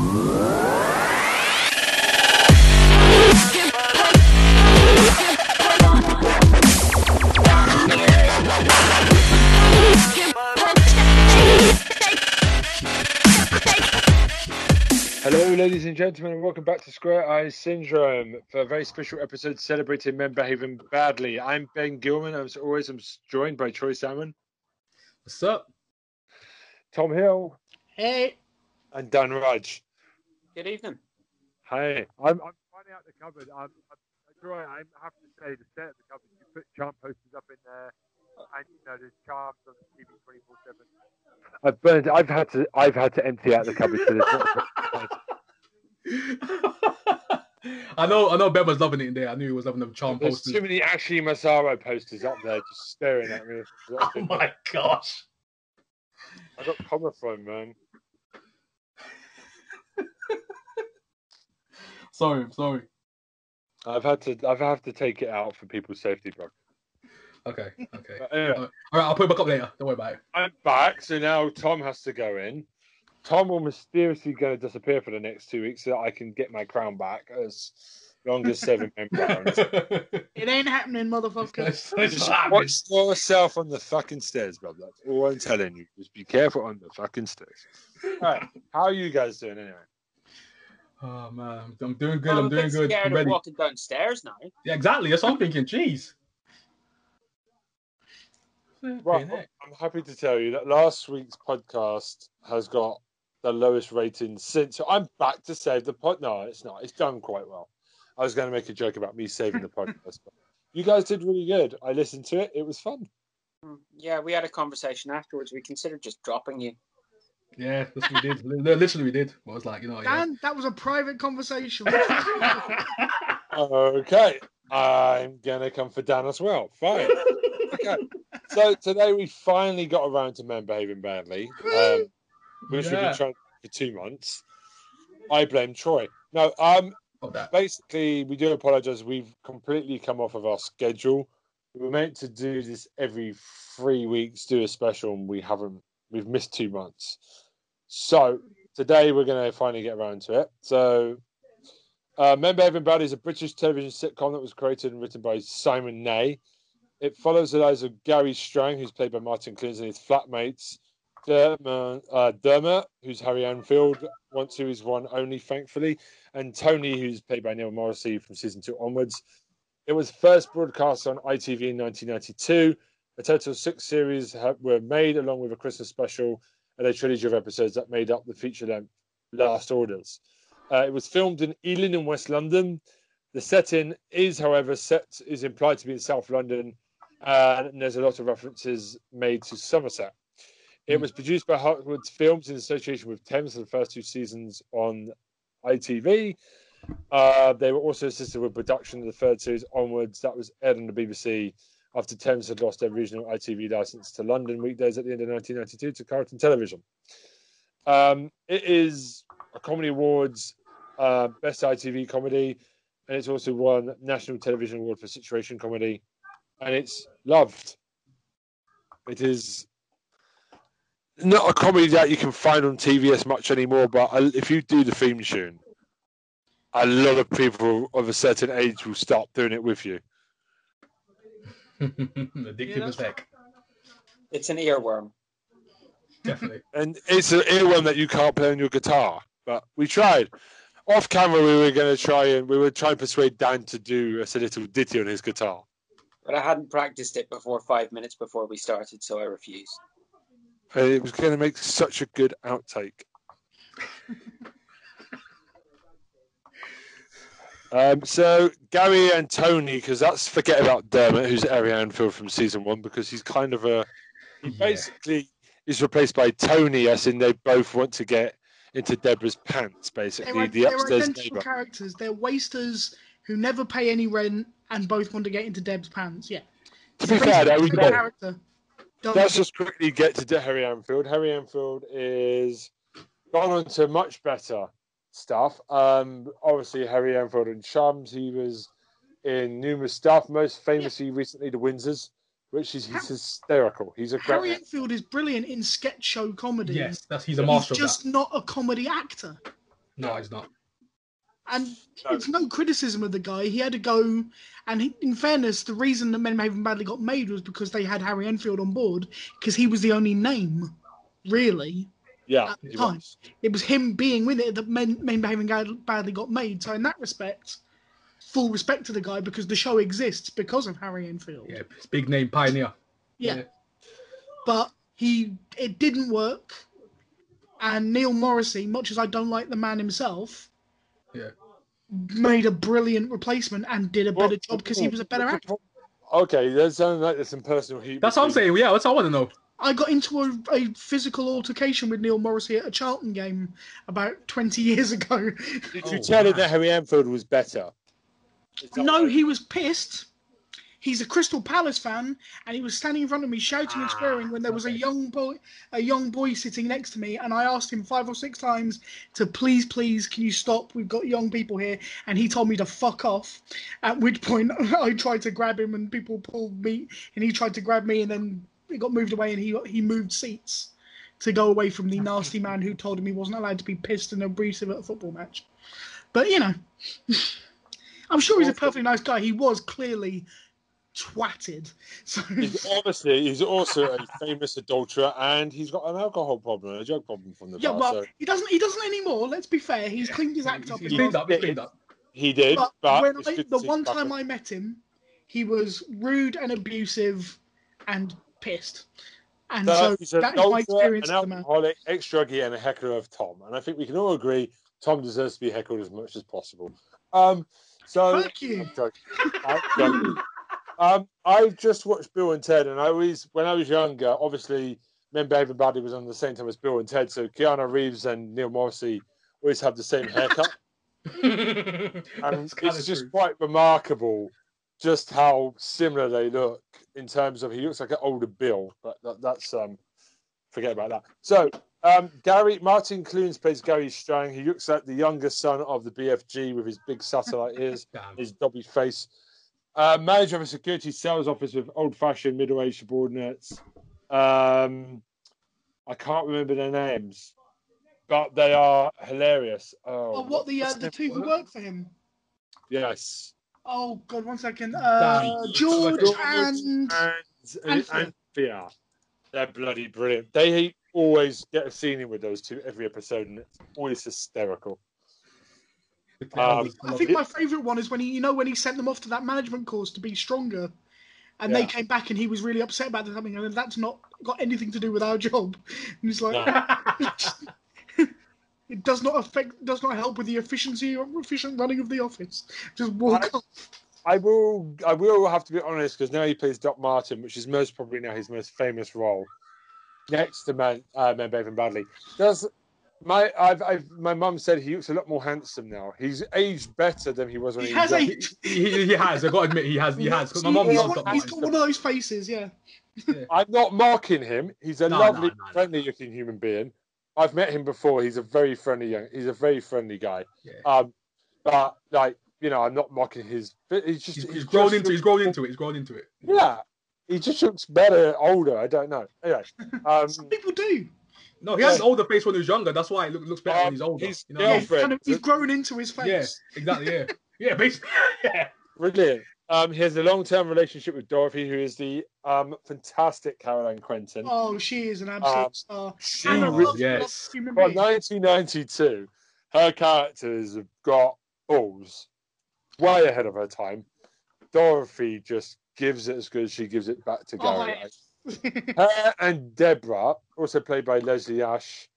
Hello, ladies and gentlemen, and welcome back to Square Eyes Syndrome for a very special episode celebrating men behaving badly. I'm Ben Gilman. As always, I'm joined by Troy Salmon, What's up? Tom Hill, Hey, and Dan Rudge. Good evening. Hey, I'm, I'm finding out the cupboard. I'm, I'm, Troy, I have to say, the set of the cupboard, you put charm posters up in there, and you know, there's charms on the TV 24 7. I've burned. I've had to. I've had to empty out the cupboard for this. I know, I know. Ben was loving it in there. I knew he was loving the charm There's posters. too many Ashley Massaro posters up there, just staring at me. Oh my gosh! I got comma from man. Sorry, I'm sorry. I've had to. I've had to take it out for people's safety, bro. Okay, okay. Anyway, All right, I'll put it back up later. Don't worry about it. I'm back, so now Tom has to go in. Tom will mysteriously going to disappear for the next two weeks so that I can get my crown back as longest seven member. it ain't happening, motherfucker. It's- it's Just happening. watch yourself on the fucking stairs, bro. That's all I'm telling you. Just be careful on the fucking stairs. All right, how are you guys doing anyway? Oh man, I'm doing good. I'm, I'm a doing bit good. scared I'm of ready. walking downstairs now. Yeah, exactly. That's what I'm thinking. Jeez. Well, I'm happy to tell you that last week's podcast has got the lowest rating since. So I'm back to save the pod. No, it's not. It's done quite well. I was going to make a joke about me saving the podcast, but you guys did really good. I listened to it. It was fun. Hmm, Yeah, we had a conversation afterwards. We considered just dropping you. Yeah, that's what we did. Li- Literally, we did. I was like, you know, yeah. Dan, that was a private conversation. Okay, I'm gonna come for Dan as well. Fine. Okay. So today we finally got around to men behaving badly, um, which we've Yeah. been trying for two months. I blame Troy. No, um, basically, we do apologize. We've completely come off of our schedule. We were meant to do this every three weeks, do a special, and we haven't. We've missed two months. So today we're going to finally get around to it. So, uh, Men Behaving Badly is a British television sitcom that was created and written by Simon Nye. It follows the lives of Gary Strang, who's played by Martin Clunes, and his flatmates Dermot, uh, who's Harry Enfield, once who is one only, thankfully, and Tony, who's played by Neil Morrissey from season two onwards. It was first broadcast on ITV in 1992. A total of six series ha- were made, along with a Christmas special and a trilogy of episodes that made up the feature length Last Orders. Uh, it was filmed in Ealing in West London. The setting is, however, set is implied to be in South London, uh, and there's a lot of references made to Somerset. It was produced by Hartwood Films in association with Thames for the first two seasons on ITV. Uh, they were also assisted with production of the third series onwards. That was aired on the BBC after Thames had lost their regional ITV license to London weekdays at the end of 1992 to Carlton Television. Um, it is a Comedy Awards uh, Best ITV Comedy, and it's also won National Television Award for Situation Comedy, and it's loved. It is not a comedy that you can find on TV as much anymore, but if you do the theme tune, a lot of people of a certain age will start doing it with you. Addictive Yeah, as heck. It's an earworm. Definitely. And it's an earworm that you can't play on your guitar. But we tried. Off camera, we were going to try and we were trying to persuade Dan to do us a little ditty on his guitar. But I hadn't practiced it before five minutes before we started, so I refused. And it was going to make such a good outtake. um, so Gary and Tony, because that's forget about Dermot, who's Harry Enfield from season one, because he's kind of a he Yeah. basically is replaced by Tony, as in they both want to get into Deborah's pants, basically they're, the they're upstairs neighbour. characters. They're wasters who never pay any rent and both want to get into Deb's pants. Yeah. To be fair, we Basically, character. Don't- let's just quickly get to Harry Enfield. Harry Enfield is gone on to much better stuff. Um, obviously, Harry Enfield and Chums. He was in numerous stuff. Most famously, recently, The Windsors, which is he's hysterical. He's a Harry great. Enfield is brilliant in sketch show comedy. Yes, that's he's a master. He's just of not a comedy actor. No, he's not. And No. it's no criticism of the guy. He had to go, and he, in fairness, the reason that Men Behaving Badly got made was because they had Harry Enfield on board, because he was the only name, really. Yeah, At the time. was. It was him being with it that Men, Men Behaving Bad- Badly got made. So in that respect, full respect to the guy because the show exists because of Harry Enfield. Yeah, big name pioneer. Yeah. But he it didn't work. And Neil Morrissey, much as I don't like the man himself, Yeah. made a brilliant replacement and did a better Well, job because he was a better actor. Okay, there's sounding like there's some personal heat. That's what I'm saying. Yeah, that's what I want to know. I got into a, a physical altercation with Neil Morrissey at a Charlton game about 20 years ago. Did you Oh, tell him that Harry Enfield was better? No, what- he was pissed. He's a Crystal Palace fan, and he was standing in front of me shouting and Ah, swearing when there was a young boy, a young boy sitting next to me, and I asked him five or six times to please, please, can you stop? We've got young people here, and he told me to fuck off. At which point, I tried to grab him, and people pulled me, and he tried to grab me, and then it got moved away, and he he moved seats to go away from the nasty man who told him he wasn't allowed to be pissed and abusive at a football match. But you know. I'm sure he's a perfectly nice guy. He was clearly twatted. So He's obviously he's also a famous adulterer, and he's got an alcohol problem, and a drug problem from the yeah, past. well, so he doesn't. He doesn't anymore. Let's be fair. He's Yeah. cleaned his act up. He's cleaned up. He's cleaned up. he did, But, but, when I, the one time on- I met him, he was rude and abusive and pissed. And So so, he's an that is my experience an man. alcoholic, ex-druggie, and a heckler of Tom. And I think we can all agree Tom deserves to be heckled as much as possible. Um, so Thank you. I'm joking. I'm joking. um, I've just watched Bill and Ted, and I always, when I was younger, obviously, Men Behaving Badly was on the same time as Bill and Ted, so Keanu Reeves and Neil Morrissey always have the same haircut. and That's it's just true. quite remarkable just how similar they look in terms of he looks like an older Bill, but that, that's um forget about that. So um Gary Martin Clunes plays Gary Strang. He looks like the younger son of the BFG with his big satellite ears, his dobby face. Uh, manager of a security sales office with old-fashioned middle-aged subordinates. Um, I can't remember their names, but they are hilarious. Oh, Oh, what the uh, the two who work for him? Yes. Oh God, one second. Uh, George George and and, and and, Thea. Thea. They're bloody brilliant. They always get a scene in with those two every episode, and it's always hysterical. Um, I think my favourite one is when he, you know, when he sent them off to that management course to be stronger, and they came back and he was really upset about something, and that's not got anything to do with our job. And he's like, it does not affect, does not help with the efficiency or efficient running of the office. Just walk I- off. I will. I will have to be honest because now he plays Doc Martin, which is most probably now his most famous role, next to Man uh, Men Behaving Badly. Does my I've, I've my mum said he looks a lot more handsome now. He's aged better than he was when He he, has was a. young. he, he, he has. I got to admit, he has. He has. 'cause my he- mom he's, loves one, Doc he's Martin. got one of those faces, yeah. I'm not mocking him. He's a No, lovely, no, no, no. friendly looking human being. I've met him before. He's a very friendly young. He's a very friendly guy. Yeah. Um, but like you know, I'm not mocking his. He's just He's, he he's grown just into. He's grown into it. He's grown into it. Yeah, he just looks better older. I don't know. Anyway, um, Some people do. No, he has an older face when he's younger. That's why it look, looks better Um, when he's older. he's- You know Yeah, he's, kind of, he's grown into his face. Yeah, exactly. Yeah, yeah, basically. Yeah. brilliant. Um, he has a long-term relationship with Dorothy, who is the um fantastic Caroline Quentin. Oh, she is an absolute Um, star. she a yes. Well, 1992, her characters have got balls way ahead of her time. Dorothy just gives it as good as she gives it back to Oh, Gary. yeah. her and Deborah, also played by Leslie Ash,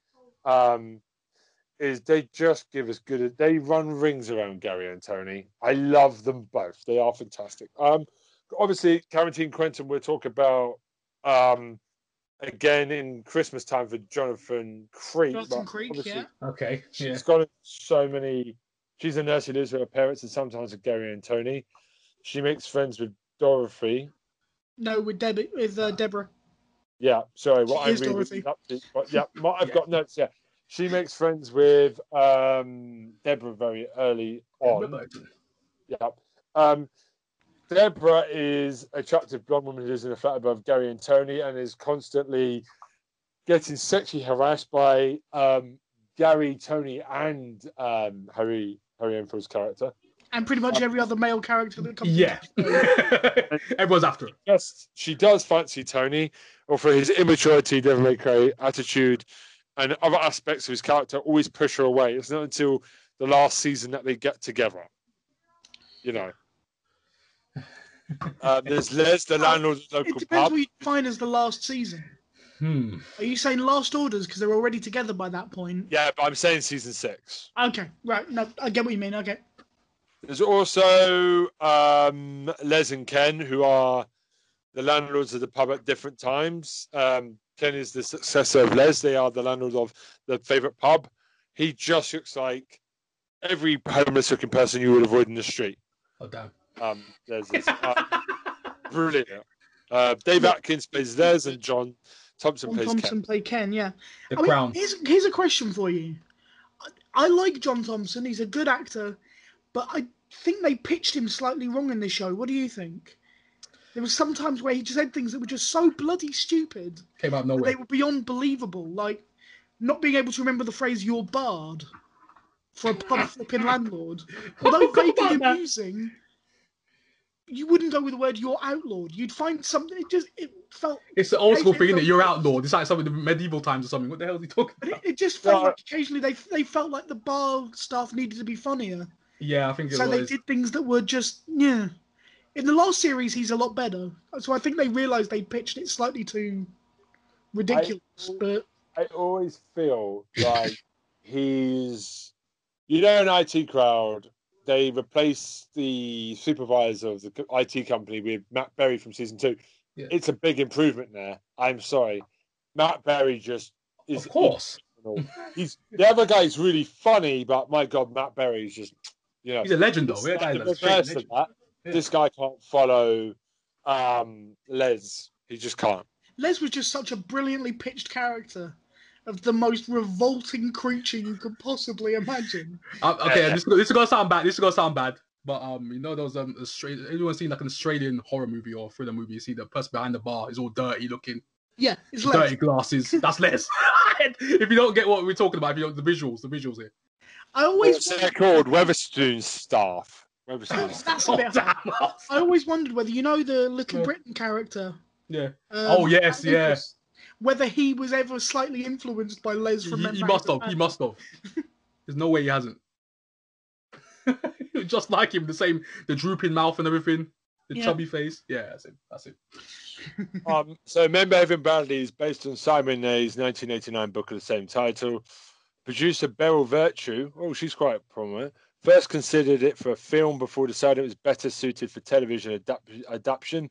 um, is they just give us good. They run rings around Gary and Tony. I love them both. They are fantastic. Um, obviously, Quarantine Quentin. We'll talk about um, again in Christmas time for Jonathan Creek. Jonathan Creek, yeah. Okay. She's Yeah. got so many. She's a nurse who lives with her parents and sometimes with Gary and Tony. She makes friends with Dorothy. No, with Debbie, with uh, Deborah. Yeah, sorry, what She I'm is reading Dorothy. is up to, but yeah, I've Yeah. got notes. Yeah, she makes friends with um, Deborah very early on. Yeah. Um, Deborah is a attractive blonde woman who lives in a flat above Gary and Tony and is constantly getting sexually harassed by um, Gary, Tony, and um, Harry Harry Enfield's character. And pretty much every other male character that comes. Yeah. Everyone's after her. Yes, she does fancy Tony, or for his immaturity, devil may cray attitude, and other aspects of his character always push her away. It's not until the last season that they get together. You know. Um, there's Les, the landlord of the local It depends pub. what you define as the last season. Hmm. Are you saying last orders because they're already together by that point? Yeah, but I'm saying season six. Okay, right. No, I get what you mean. Okay. There's also um, Les and Ken, who are the landlords of the pub at different times. Um, Ken is the successor of Les. They are the landlord of the favourite pub. He just looks like every homeless looking person you would avoid in the street. Oh damn. Um, Les is uh, brilliant. Uh, Dave Atkins plays Les, and John Thompson John plays Thompson Ken. played Ken. Yeah. The I mean, crown. Here's, here's a question for you. I, I like John Thompson. He's a good actor, but I think they pitched him slightly wrong in this show. What do you think? There was sometimes where he just said things that were just so bloody stupid Came out of that they nowhere. were beyond believable. Like not being able to remember the phrase "you're barred" for a pub flipping landlord. Although forgot vaguely about that. amusing, you wouldn't go with the word "you're outlawed." You'd find something. It just it felt. It's the old school It- it thing that felt- you're outlawed. It's like something in the medieval times or something. What the hell is he talking But it, about? it just felt No. like occasionally they they felt like the bar staff needed to be funnier, Yeah, I think it so they was. did things that were just yeah. In the last series, he's a lot better, so I think they realised they pitched it slightly too ridiculous. but I always feel like he's, you know, an IT crowd. They replaced the supervisor of the IT company with Matt Berry from season two. Yeah. It's a big improvement there. I'm sorry, Matt Berry just is. Of course. He's the other guy's really funny, but my God, Matt Berry is just, you know, He's a legend though. We're like guys the like straight reverse of legend. that. Yeah. This guy can't follow um, Les. He just can't. Les was just such a brilliantly pitched character of the most revolting creature you could possibly imagine. Uh, okay, Yeah. this, this is gonna sound bad. This is gonna sound bad. But um, you know those um, Australian, everyone's seen like an Australian horror movie or thriller movie. You see the person behind the bar is all dirty looking, Yeah, it's Les. dirty glasses. That's Les. if you don't get what we're talking about, if you don't, the visuals, the visuals here. I always What's they're called? Wetherspoon's staff. Wetherspoon's staff. that's a bit. damn. I always wondered whether you know the Little Yeah. Britain character. Yeah. um, Oh, yes, yes. yeah. Whether he was ever slightly influenced by Les He, from he Men Back must have. He must have. There's no way he hasn't. Just like him, the same, the drooping mouth and everything, the Yeah. chubby face. Yeah, that's it. That's it. Um, so, Men Behaving Badly is based on Simon Nye's 1989 book of the same title. Producer Beryl Vertue, oh, she's quite prominent, first considered it for a film before deciding it was better suited for television adapt- adaptation.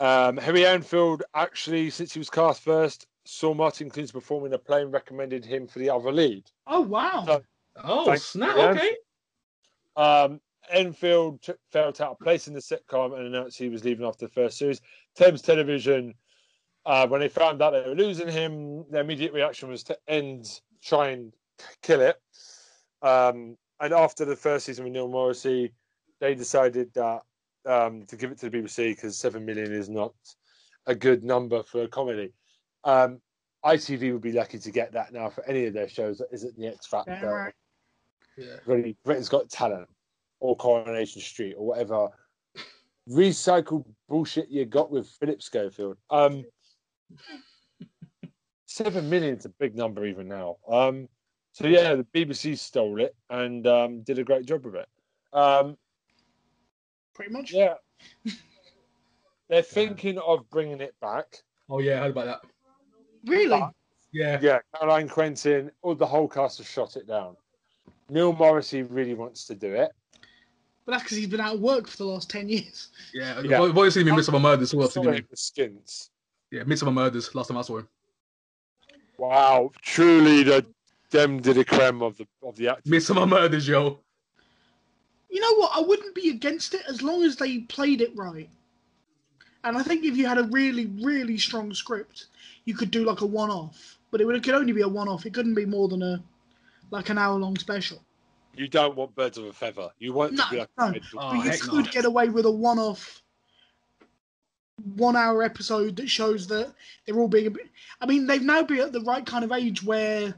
Um, Harry Enfield, actually, since he was cast first, saw Martin Clunes performing a play and recommended him for the other lead. Oh wow! So- Oh snap! Okay. Um, Enfield took, felt out of place in the sitcom and announced he was leaving after the first series. Thames Television, uh, when they found out they were losing him, their immediate reaction was to end, try and kill it. Um, and after the first season with Neil Morrissey, they decided that um, to give it to the BBC because seven million is not a good number for a comedy. Um, ITV would be lucky to get that now for any of their shows that isn't the X Factor Yeah. really Britain's Got Talent or Coronation Street or whatever recycled bullshit you got with Philip Schofield. Um, seven million's a big number even now. Um, so yeah, the BBC stole it and um, did a great job of it. Um, Pretty much. yeah, they're thinking of bringing it back. Oh yeah, I heard about that. Really? Yeah. Yeah, Caroline Quentin, all the whole cast have shot it down. Neil Morrissey really wants to do it. But that's because he's been out of work for the last ten years. Yeah. Yeah. I've always seen him in Midsomer Murders. Who else did Sorry, he the skins. Yeah, Midsomer Murders. Last time I saw him. Wow, truly the dem did the creme of the of the acting. Midsomer Murders, yo. You know what? I wouldn't be against it as long as they played it right. And I think if you had a really, really strong script, you could do like a one-off. But it, would, it could only be a one-off. It couldn't be more than a like an hour-long special. You don't want birds of a feather. You want No, to be like no. a red- Oh, but you could no. get away with a one-off, one-hour episode that shows that they're all being. A bit, I mean, they've now been at the right kind of age where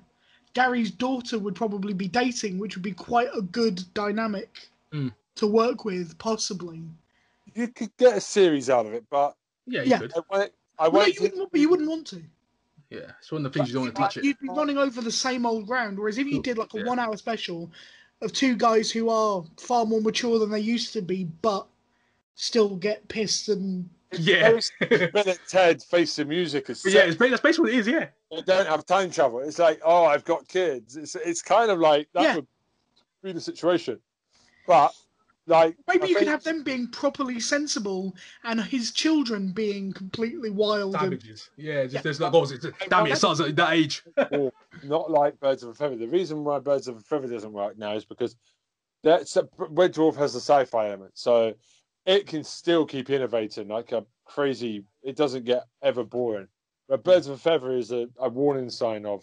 Gary's daughter would probably be dating, which would be quite a good dynamic Mm. to work with, possibly. You could get a series out of it, but Yeah, you Yeah. could. I won't. I No, won't you, wouldn't, you wouldn't want to. Yeah, it's one of the things you don't want to touch it. You'd be running over the same old ground. Whereas if you did like a Yeah. one hour special of two guys who are far more mature than they used to be, but still get pissed and Yeah. Ted face the music as yeah, it's, that's basically what it is, yeah. They don't have time travel. It's like, oh, I've got kids. It's it's kind of like that Yeah. would be the situation. But like maybe I you could have them being properly sensible and his children being completely wild. And, Yeah, just, Yeah. there's like, goals. Damn it, it starts at that age. or not like Birds of a Feather. The reason why Birds of a Feather doesn't work now is because that's a, Red Dwarf has a sci-fi element, so it can still keep innovating like a crazy. It doesn't get ever boring. But Birds of a Feather is a, a warning sign of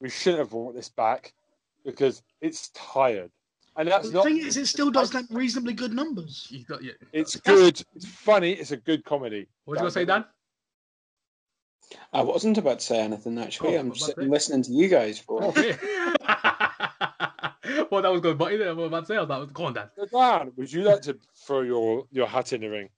we shouldn't have brought this back because it's tired, and that's not the not. thing is, it still does them reasonably good numbers. You got- yeah. It's good. It's funny. It's a good comedy. What was you going to say, Dan? I wasn't about to say anything actually. Oh, I'm just about it? listening to you guys for. Oh, yeah. well, that was good, but I was about to say, I was like, go on, Dan. Dan, would you like to throw your your hat in the ring?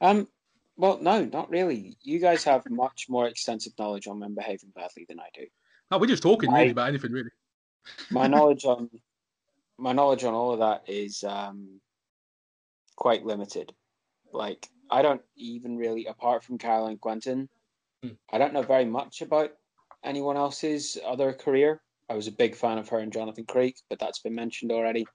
Um, well, no, not really. You guys have much more extensive knowledge on men behaving badly than I do. No, we're just talking really about anything, really. My knowledge on my knowledge on all of that is um, quite limited. Like, I don't even really, apart from Caroline Quentin, Hmm. I don't know very much about anyone else's other career. I was a big fan of her and Jonathan Creek, but that's been mentioned already.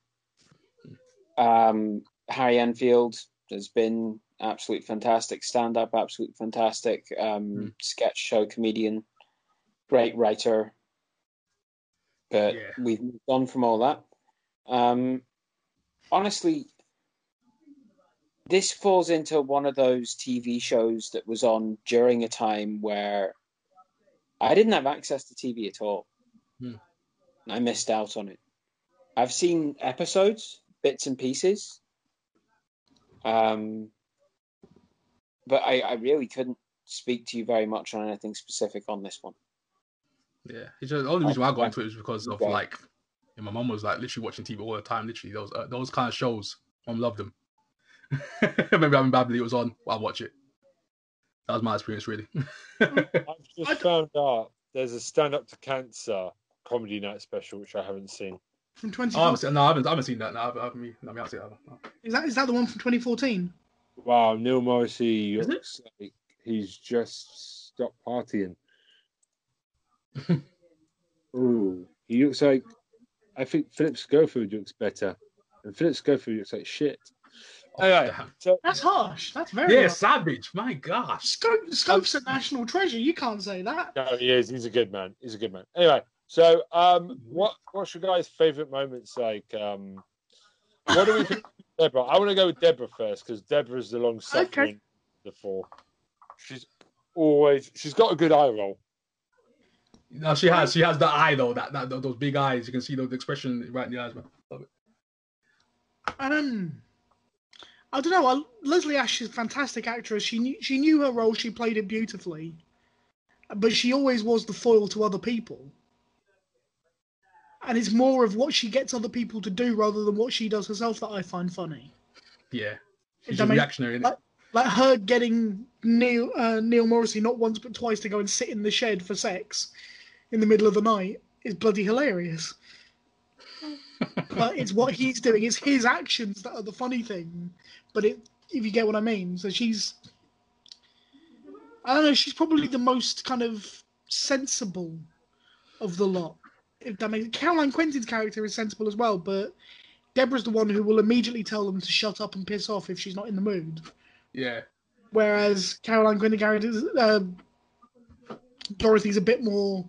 Um, Harry Enfield has been absolute fantastic stand up, absolute fantastic um, Hmm. sketch show comedian, great writer. But Yeah. we've moved on from all that. Um, honestly, this falls into one of those TV shows that was on during a time where I didn't have access to TV at all. Hmm. I missed out on it. I've seen episodes, bits and pieces. Um, but I, I really couldn't speak to you very much on anything specific on this one. Yeah, it's just, the only reason why I got into it was because of okay. like, yeah, my mum was like literally watching TV all the time. Literally, those uh, those kind of shows, mum loved them. Maybe having Babylon it was on, I'll watch it. That was my experience, really. I've just d- found out there's a stand up to cancer comedy night special which I haven't seen. From oh, I 2014. haven't seen, no, I haven't, I haven't seen that. No, I haven't, I haven't, I haven't seen that. No. Is that is that the one from 2014? Wow, Neil Morrissey looks like he's just stopped partying. Ooh, he looks like I think Philip Schofield looks better, and Philip Schofield looks like shit. Anyway, Damn. so That's harsh. That's very Yeah, harsh. savage. My gosh. Scope, Scope's a national treasure. You can't say that. no, he is. He's a good man. He's a good man. Anyway, so um, what what's your guys' favorite moments like? Um, what do we think? Of Deborah, I want to go with Deborah first because Deborah's the long suffering of the four. She's always she's got a good eye roll. No, she has. She has the eye though. That, that those big eyes. You can see the, the expression right in the eyes, man. Love it. Um, I don't know. I, Leslie Ash is a fantastic actress. She knew she knew her role. She played it beautifully, but she always was the foil to other people. And it's more of what she gets other people to do rather than what she does herself that I find funny. Yeah. She's reactionary. like- Like her getting Neil uh, Neil Morrissey not once but twice to go and sit in the shed for sex in the middle of the night is bloody hilarious. but it's what he's doing. It's his actions that are the funny thing. But it, if you get what I mean, so she's, I don't know. She's probably the most kind of sensible of the lot. If that makes Caroline Quentin's character is sensible as well, but Deborah's the one who will immediately tell them to shut up and piss off if she's not in the mood. yeah. Whereas Caroline Quentin character, uh, Dorothy's a bit more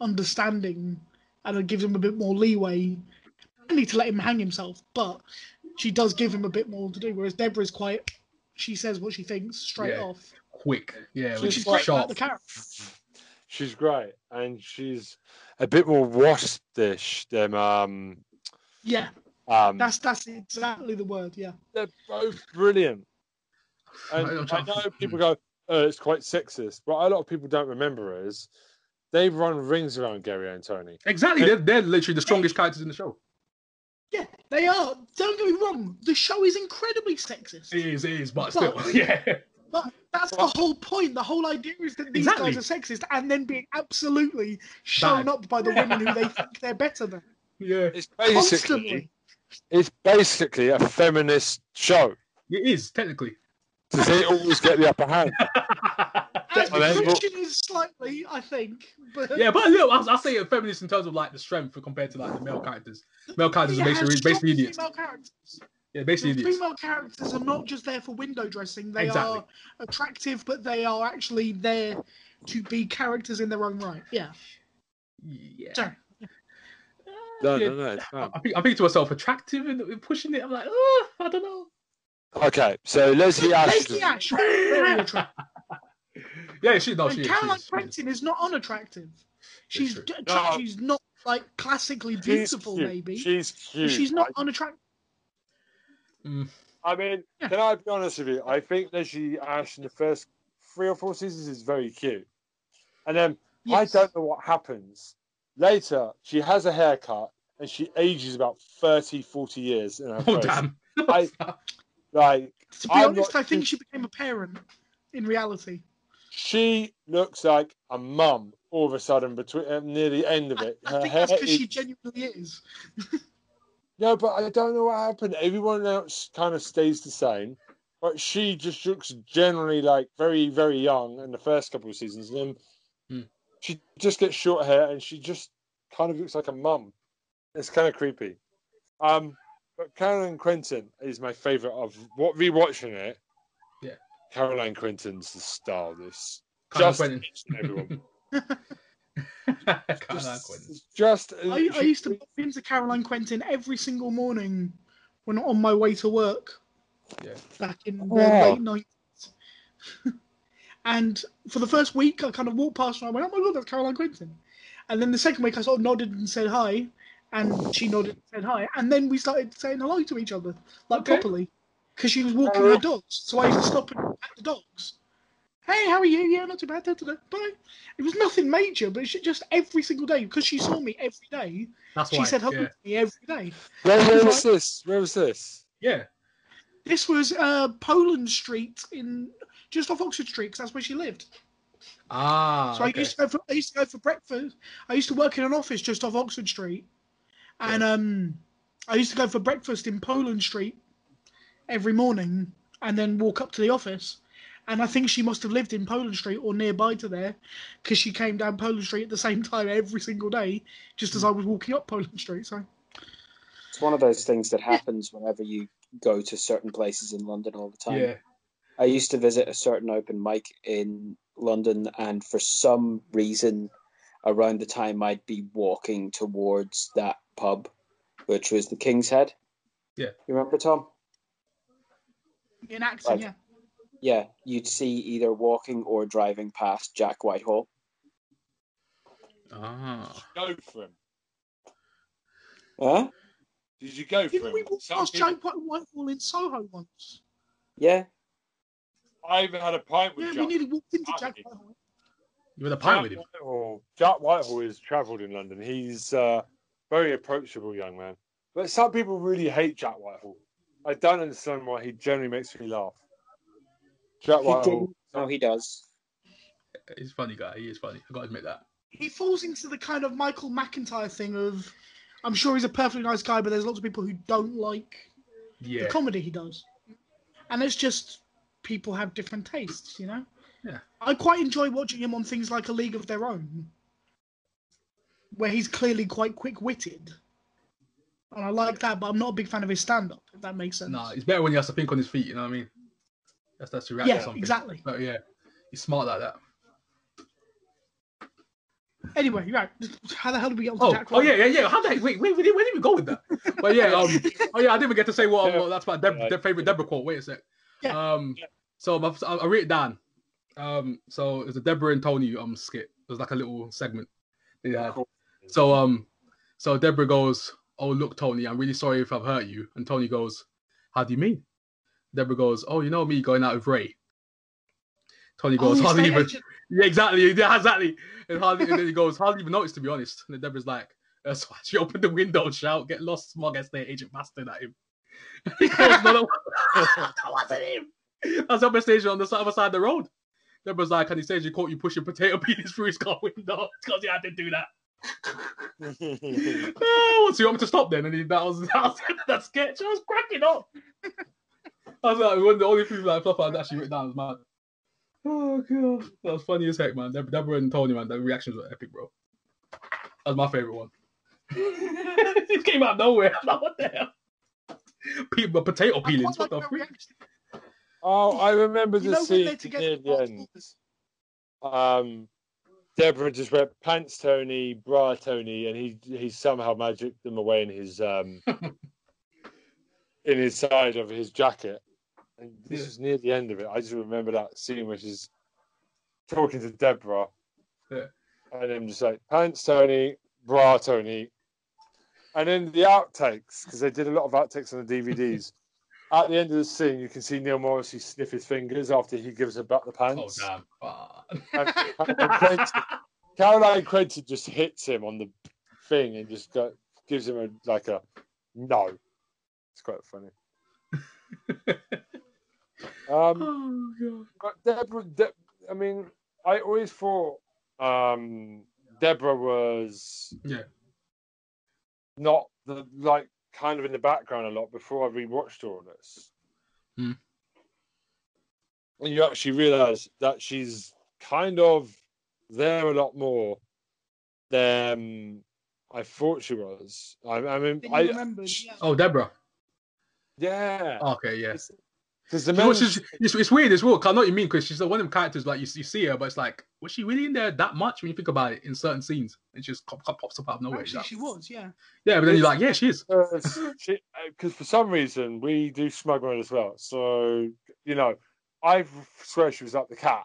understanding and it gives him a bit more leeway. I need to let him hang himself, but she does give him a bit more to do. Whereas Deborah's quite, she says what she thinks straight Yeah. off, Quick. Yeah. She's which Which is is great about sharp. the character. She's great, and she's a bit more waspish than um Yeah, um. that's that's exactly the word. Yeah, they're both brilliant. And I'm I trying- know people go, oh, it's quite sexist, but a lot of people don't remember her as they run rings around Gary and Tony. Exactly. They're, they're literally the strongest characters in the show. Yeah, they are. Don't get me wrong. The show is incredibly sexist. It is, it is, but But- still, yeah. But that's the whole point. The whole idea is that these Exactly. guys are sexist and then being absolutely shown Bad. up by the women who they think they're better than. Yeah. It's basically Constantly. it's basically a feminist show. It is, technically. So they always get the upper hand. As Well, Christian is slightly, I think. But yeah, but look, I'll, I'll say a feminist in terms of like the strength compared to like the male characters. Male characters it are has basically, strong basically idiots. Female characters. Yeah, The basically idiots. female characters are not just there for window dressing. They Exactly. are attractive, but they are actually there to be characters in their own right. Yeah. Yeah. Sorry. No, Yeah. no, no. It's fine. I think, I think to myself, attractive and and pushing it. I'm like, oh, I don't know. Okay, so Leslie Leslie Ashton. Ash, very attractive. Yeah, she no, and she. Caroline she is, is. Quentin is not unattractive. She's true. d- No. she's not like classically beautiful, cute. maybe. She's cute. she's not I- unattractive. Mm, I mean, Yeah. can I be honest with you? I think Leslie Ash in the first three or four seasons is very cute. And then Yes. I don't know what happens. Later, she has a haircut and she ages about 30, 40 years in her Oh face. damn. I- Like, To be I'm honest, not I think she became a parent in reality. she looks like a mum all of a sudden between uh, near the end of it. I Her think that's because she genuinely is. No, but I don't know what happened. Everyone else kind of stays the same, but she just looks generally like very, very young in the first couple of seasons. And then Hmm. she just gets short hair and she just kind of looks like a mum. It's kind of creepy. Um, but Caroline Quentin is my favorite of what rewatching it. Yeah. Caroline Quentin's the star of this. Caroline just everyone. Caroline Quentin. Just, just uh, I, I used to bump into Caroline Quentin every single morning when on my way to work. Yeah. Back in the Wow. late nineties. and for the first week, I kind of walked past her. and I went, "Oh my god, that's Caroline Quentin." And then the second week, I sort of nodded and said hi, and she nodded and said hi, and then we started saying hello to each other like Okay. properly because she was walking uh, her dogs. So I used to stop and pat the dogs. Hey, how are you? Yeah, not too bad. Da, da, da. Bye. It was nothing major, but it's just every single day because she saw me every day. That's She why. said hello yeah. to me every day. where, where was this? Where was this? yeah. This was uh, Poland Street in just off Oxford Street because that's where she lived. Ah. So I okay. used to go for I used to go for breakfast. I used to work in an office just off Oxford Street, and um, I used to go for breakfast in Poland Street every morning, and then walk up to the office. And I think she must have lived in Poland Street or nearby to there, because she came down Poland Street at the same time every single day, just as I was walking up Poland Street. So It's one of those things that happens whenever you go to certain places in London all the time. Yeah. I used to visit a certain open mic in London, and for some reason, around the time I'd be walking towards that pub, which was the King's Head. Yeah. You remember, Tom? in acting, Right. yeah. Yeah, you'd see either walking or driving past Jack Whitehall. Ah. Go for him. Huh? Did you go for Didn't him? we walk past Jack Whitehall in Soho once? Yeah. I even had a pint with Yeah, we Jack. nearly walked into Jack. Whitehall. You were the pint Jack with him. Whitehall, Jack Whitehall has travelled in London. He's a very approachable young man. But some people really hate Jack Whitehall. I don't understand why he generally makes me laugh. Jack He Whitehall. didn't. No, he does. He's a funny guy. He is funny. I gotta admit that. he falls into the kind of Michael McIntyre thing of I'm sure he's a perfectly nice guy, but there's lots of people who don't like Yeah. the comedy he does. And it's just people have different tastes, you know? Yeah. I quite enjoy watching him on things like A League of Their Own, where he's clearly quite quick witted. And I like that, but I'm not a big fan of his stand up, if that makes sense. Nah, it's better when he has to think on his feet. You know what I mean? That's that's to react yeah, something. exactly. But yeah, he's smart like that. Anyway, right. How the hell did we get onto Oh, Jack oh yeah, yeah, yeah. How the heck? Wait, wait, where did, where did we go with that? But yeah, um, oh yeah, I didn't even get to say what, what that's my Deb, Yeah. Deb favorite Deborah quote. Wait a sec. Yeah. Um, so my, I, I wrote it down. Um, so it's a Deborah and Tony um skit. It was like a little segment they had. So um, so Deborah goes, "Oh look, Tony, I'm really sorry if I've hurt you." And Tony goes, "How do you mean?" Deborah goes, "Oh, you know me going out with Ray." Tony Oh, goes, the "I even." agent. Yeah, exactly. Yeah, exactly. And, hardly, and then he goes, hardly even noticed, to be honest. And then Deborah's like, uh, that's why she opened the window, shout, get lost, smug estate agent bastard at him. he goes, no, no, that wasn't him. That's up station on the other side of the road. Deborah's like, and he says you caught you pushing potato peelings through his car window because he had to do that. oh, so you want me to stop then? And he, that was that was that sketch. I was cracking up. I was like, one of the only people that I actually written down was mad. Oh god, that was funny as heck, man. Deborah and Tony, man, the reactions were epic, bro. That was my favorite one. it came out of nowhere. I'm like, what the hell? People, potato I peelings. What like the freak? Oh, I remember You the know scene they're near the end. Um, Deborah just went pants Tony, bra Tony, and he he somehow magicked them away in his um in his side of his jacket. And this was near the end of it. I just remember that scene where she's talking to Deborah, Yeah. and then just like pants Tony, bra Tony, and then the outtakes because they did a lot of outtakes on the DVDs. At the end of the scene, you can see Neil Morrissey sniff his fingers after he gives her back the pants. Oh damn! And- and Quentin- Caroline Quentin just hits him on the thing and just go, gives him a like a no. It's quite funny. Um, oh god! but Deborah, De- I mean, I always thought um, Deborah was Yeah. not the like kind of in the background a lot before I rewatched all this. Hmm. And you actually realise that she's kind of there a lot more than I thought she was. I, I mean, I you remembered, yeah. Oh, Deborah. yeah, Okay, yeah. Because the You know, she's, it's, it's weird as well. I know what you mean because she's like one of them characters like you, you see her, but it's like was she really in there that much when you think about it in certain scenes? And she just pop, pop, pops up out of nowhere. Actually, Like, she was, yeah. yeah, but then you're like, yeah, she is. Uh, because uh, for some reason we do smuggling as well. So you know, I swear she was like the cat.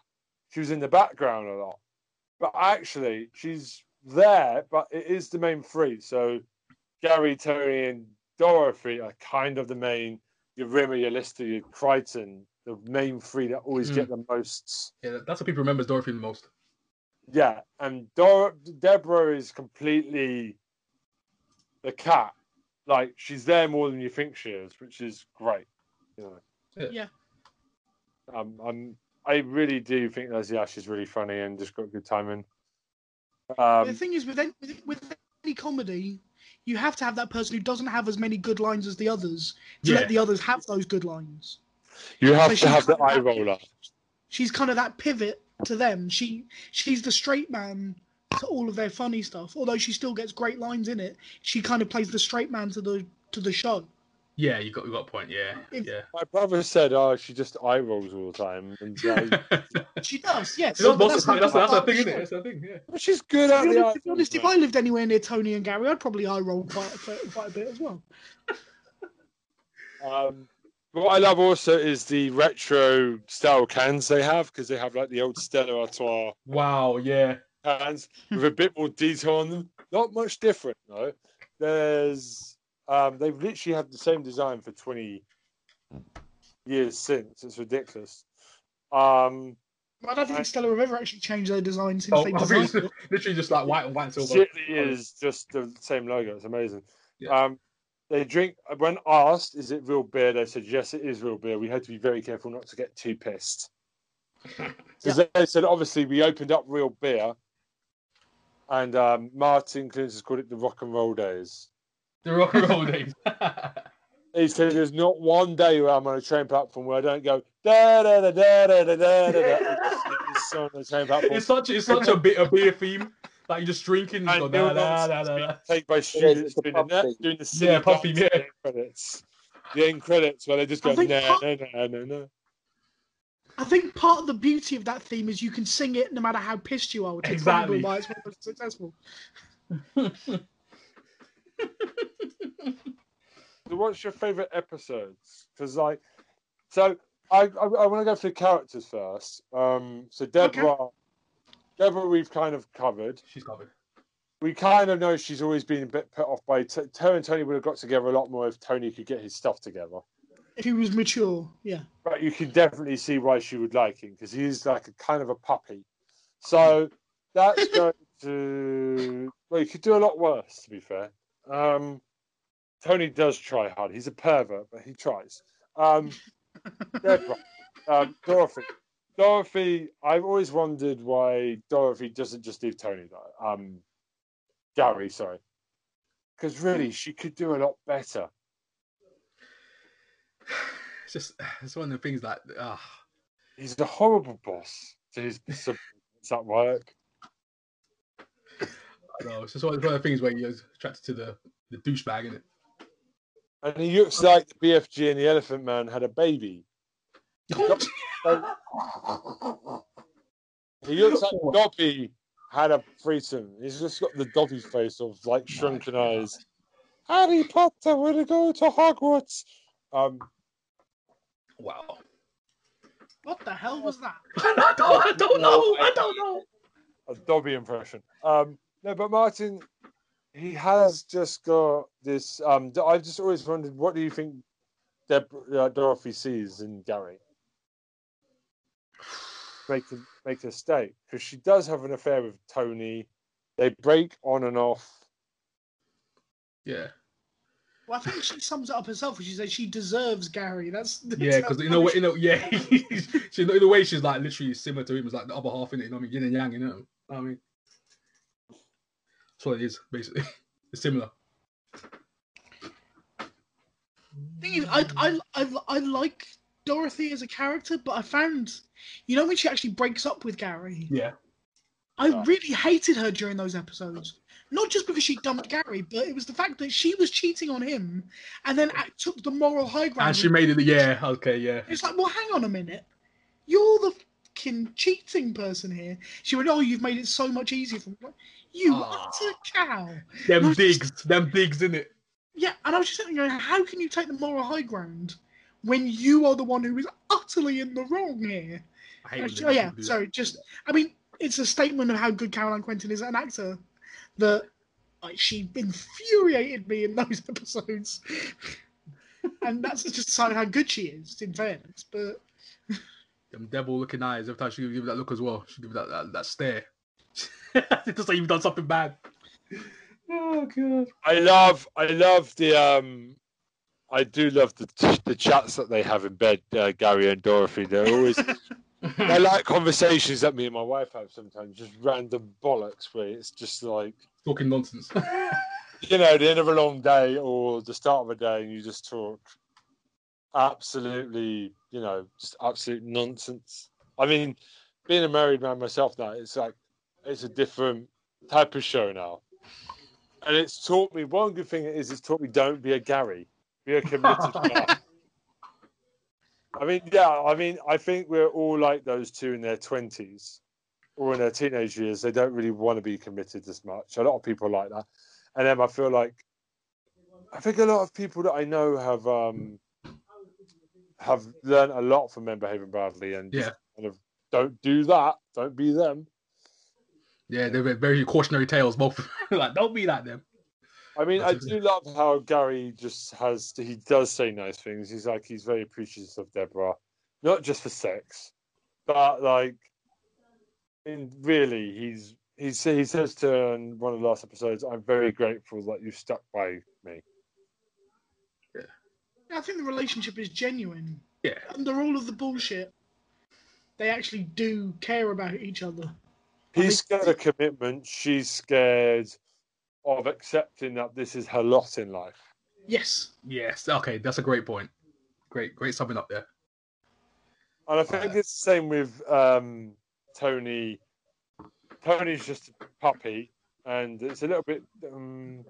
She was in the background a lot, but actually she's there. But it is the main three. So Gary, Tony, and Dorothy are kind of the main. Your Rimmer, your Lister, your Kryten, the main three that always Mm. get the most. Yeah, that's what people remember as Dorothy the most. Yeah, and Dor- Deborah is completely the cat. Like she's there more than you think she is, which is great. You know. Yeah. Yeah. Um, I'm. I really do think Leslie Ash is really funny and just got good timing. Um, the thing is, with any, with, with any comedy, you have to have that person who doesn't have as many good lines as the others to Yeah. let the others have those good lines. you have so to have the eye roller. She's kind of that pivot to them. She she's the straight man to all of their funny stuff. Although she still gets great lines in it, she kind of plays the straight man to the to the show. Yeah, you got you got a point. Yeah, If- yeah. My brother said, "Oh, she just eye rolls all the time." And like, She does, yes. That's, but that's, that's, that's, the that's part the thing, isn't it? That's the thing. Yeah. well, she's good at To be the honest, eye to be honest, if I lived anywhere near Tony and Gary, I'd probably eye roll quite, quite, quite a bit as well. Um, what I love also is the retro style cans they have because they have like the old Stella Artois Wow. Yeah. cans with a bit more detail on them. Not much different though. There's um, they've literally had the same design for 20 years since. It's ridiculous. Um, I don't think Stella have ever actually changed their design since Oh, they I think designed it's it. literally just like white and white silver. it is just the same logo. It's amazing. Yeah. Um, they drink when asked, "Is it real beer?" They said, "Yes, it is real beer." We had to be very careful not to get too pissed. Because they said, obviously, we opened up real beer, and um, Martin Clunes has called it the rock and roll days. The rock and roll days. he said, "There's not one day where I'm on a train platform where I don't go da da da da da da da." da. It's, on the. It's such it's such a bit a beer theme. Like you're just drinking, just go, da, da, da, da, da. Taken by students doing the, doing the yeah, puffy. theme, yeah. credits. The end credits where they just go no no no no no. I think part of the beauty of that theme is you can sing it no matter how pissed you are, which exactly. is probably why it's successful. So what's your favorite episodes? Because like, so I I, I want to go through characters first. Um, so Deborah, Deborah, we've kind of covered. She's covered. We kind of know she's always been a bit put off by. T- her and Tony would have got together a lot more if Tony could get his stuff together. If he was mature, yeah. But you can definitely see why she would like him because he is like a kind of a puppy. So that's going to. Well, you could do a lot worse, to be fair. Um, Tony does try hard. He's a pervert, but he tries. Um, um, Dorothy. Dorothy, I've always wondered why Dorothy doesn't just leave Tony, though. Um, Gary, sorry. Because really, she could do a lot better. It's just it's one of the things that ah, He's a horrible boss to his subordinates at work. I don't it's just one, of the things where you're attracted to the the douchebag in it. And he looks like the BFG and the Elephant Man had a baby. He looks like Dobby had a threesome. He's just got the Dobby face of like shrunken eyes. Harry Potter will go to Hogwarts. Um, Wow. What the hell was that? I don't, I don't know. I don't know. a Dobby impression. Um, no, but Martin, he has just got this. Um, I've just always wondered, what do you think Deb, uh, Dorothy sees in Gary? Make her, make her stay because she does have an affair with Tony. They break on and off. Yeah. Well, I think she sums it up herself when she says she deserves Gary. That's, that's Yeah, because you know what, you know, yeah, she, in a way, she's like literally similar to him as like the other half in it. You know what I mean? Yin and yang, you know. what I mean, that's what it is basically. It's similar. thing is, I, I, I, I like Dorothy as a character, but I found, you know, when she actually breaks up with Gary, Yeah. I Yeah. really hated her during those episodes. Not just because she dumped Gary, but it was the fact that she was cheating on him and then act- took the moral high ground. And she made it. Yeah. Okay. Yeah. It's like, well, hang on a minute. You're the fucking cheating person here. She went, oh, you've made it so much easier for me. Like, You Aw. utter cow. Them digs. Them digs in it. Yeah, and I was just sitting there going, how can you take the moral high ground when you are the one who is utterly in the wrong here? I hate uh, when oh yeah, sorry. Just, I mean, it's a statement of how good Caroline Quentin is as an actor. That like, she infuriated me in those episodes, and that's just a sign of how good she is. In fairness, but Them devil-looking eyes. Every time she give you that look as well, she give you that that, that stare. it looks like you've done something bad. Oh god. I love, I love the. Um, I do love the the chats that they have in bed, uh, Gary and Dorothy. They're always I like conversations that me and my wife have sometimes, just random bollocks where it's just like, Talking nonsense. you know, the end of a long day or the start of a day, and you just talk absolutely, you know, just absolute nonsense. I mean, being a married man myself now, it's like, it's a different type of show now. And it's taught me, one good thing it is, it's taught me don't be a Gary, be a committed guy. I mean, yeah, I mean, I think we're all like those two in their 20s or in their teenage years. They don't really want to be committed as much. A lot of people like that. And then I feel like, I think a lot of people that I know have um have learned a lot from men behaving badly and Yeah. kind of don't do that. Don't be them. yeah, they're very cautionary tales. Both like, don't be like them. I mean, I That's do love how Gary just has. He does say nice things. He's like he's very appreciative of Deborah, not just for sex, but like, in really, he's he's he says to her in one of the last episodes, "I'm very grateful that you stuck by me." I think the relationship is genuine. Yeah. Under all of the bullshit, they actually do care about each other. He's scared of commitment. She's scared of accepting that this is her lot in life. Yes. Yes. Okay, that's a great point. Great, great summing up there. And I think it's the same with um, Tony. Tony's just a puppy, and it's a little bit um,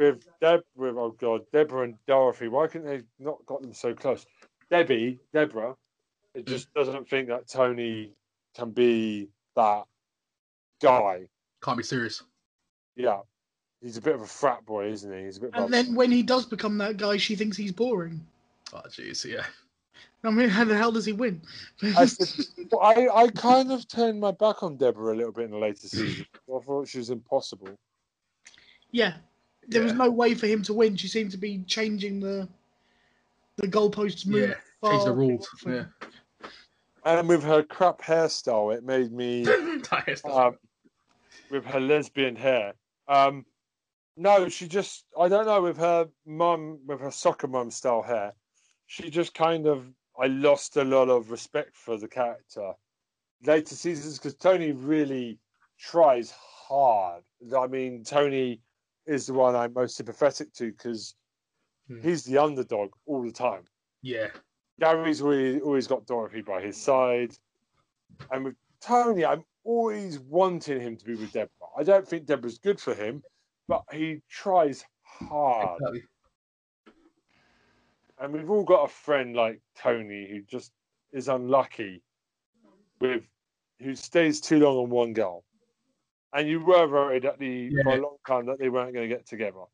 with Deb. With oh god, Deborah and Dorothy. Why couldn't they not got them so close? Debbie, Deborah, it just mm. doesn't think that Tony can be that guy. Can't be serious. Yeah, he's a bit of a frat boy, isn't he? He's a bit. And then when he does become that guy, she thinks he's boring. Oh jeez, yeah. I mean, how the hell does he win? I, said, well, I, I kind of turned my back on Deborah a little bit in the later season. I thought she was impossible. yeah, there was no way for him to win. She seemed to be changing the the goalposts. Move Yeah, change the rules. Yeah. And with her crap hairstyle, it made me um, with her lesbian hair. Um, no, she just, I don't know, with her mum, with her soccer mum style hair, she just kind of, I lost a lot of respect for the character later seasons because Tony really tries hard. I mean, Tony is the one I'm most sympathetic to because Hmm. he's the underdog all the time. Yeah. Gary's always, always got Dorothy by his side. And with Tony, I'm always wanting him to be with Deborah. I don't think Deborah's good for him, but he tries hard. Exactly. And we've all got a friend like Tony who just is unlucky with who stays too long on one girl. And you were worried at the for a long time that they weren't going to get together.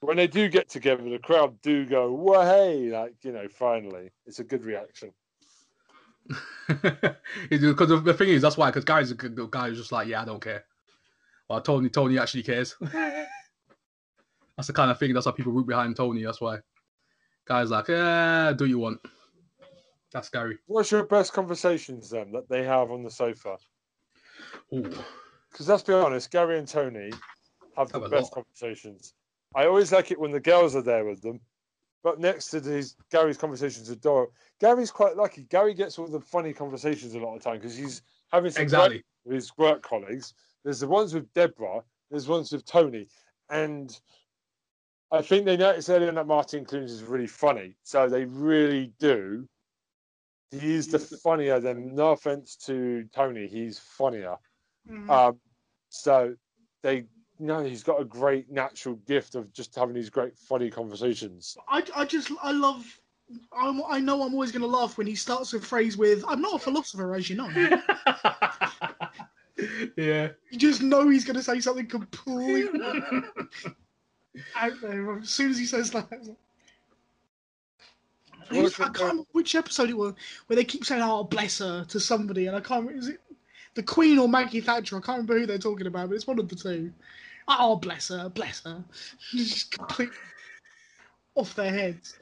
When they do get together, the crowd do go, "Well, hey!" Like you know, finally, it's a good reaction. Because the thing is, that's why. Because Gary's a good guy who's just like, yeah, I don't care. Well, Tony, Tony actually cares. that's the kind of thing. That's why people root behind Tony. That's why. Guys like, yeah, do you want? That's Gary. What's your best conversations then that they have on the sofa? Because let's be honest, Gary and Tony have the Have best conversations. I always like it when the girls are there with them, but next to these Gary's conversations with Dora, Gary's quite lucky. Gary gets all the funny conversations a lot of time because he's having some Exactly. with his work colleagues. There's the ones with Deborah, there's ones with Tony, and I think they noticed earlier that Martin Clunes is really funny, so they really do. He is the funnier than. No offense to Tony, he's funnier. Mhm. Um, so they know he's got a great natural gift of just having these great funny conversations. I, I just I love. I'm, I know I'm always going to laugh when he starts a phrase with "I'm not a philosopher," as you know. yeah. you just know he's going to say something completely out there as soon as he says that. Was- I can't remember which episode it was where they keep saying "Oh, bless her" to somebody, and I can't. remember Is it the Queen or Maggie Thatcher? I can't remember who they're talking about, but it's one of the two. Oh, bless her, bless her. Just completely off their heads.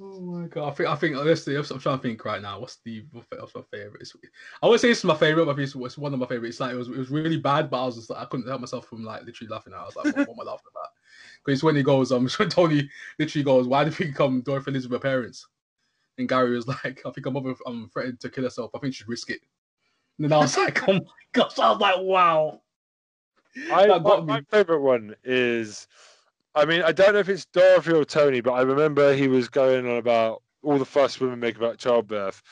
Oh my god! I think I think honestly, I'm trying to think right now. What's the what's my favorite? I would say it's my favorite, but it's, it's one of my favorites. Like it was, it was really bad, but I was just like, I couldn't help myself from like literally laughing. I was like, what, what am I laughing about? Because when he goes, um, Tony literally goes, "Why did we come Dorothy lives with her parents?" And Gary was like, "I think her mother um threatened to kill herself. I think she'd risk it." And then I was like, "Oh my gosh!" I was like, "Wow." I, That my, my favorite one is, I mean, I don't know if it's Dorothy or Tony, but I remember he was going on about all the fuss women make about childbirth.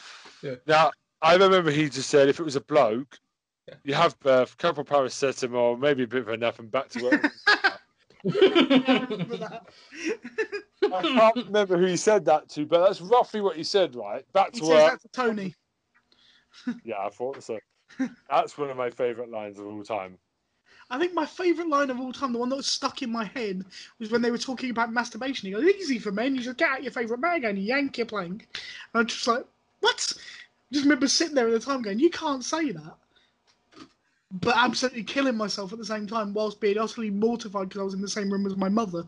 Yeah. Now, I remember he just said if it was a bloke, Yeah. you have birth, couple paracetamol, maybe a bit of a nap, and back to work. I remember that. I can't remember who he said that to, but that's roughly what he said, right? Back He to says work. that to Tony. Yeah, I thought so. That's one of my favourite lines of all time. I think my favourite line of all time, the one that was stuck in my head, was when they were talking about masturbation. He goes, "Easy for men. You just get out your favourite mag and you yank your plank." And I'm just like, "What?" I just remember sitting there at the time going, "You can't say that." But absolutely killing myself at the same time, whilst being utterly mortified because I was in the same room as my mother.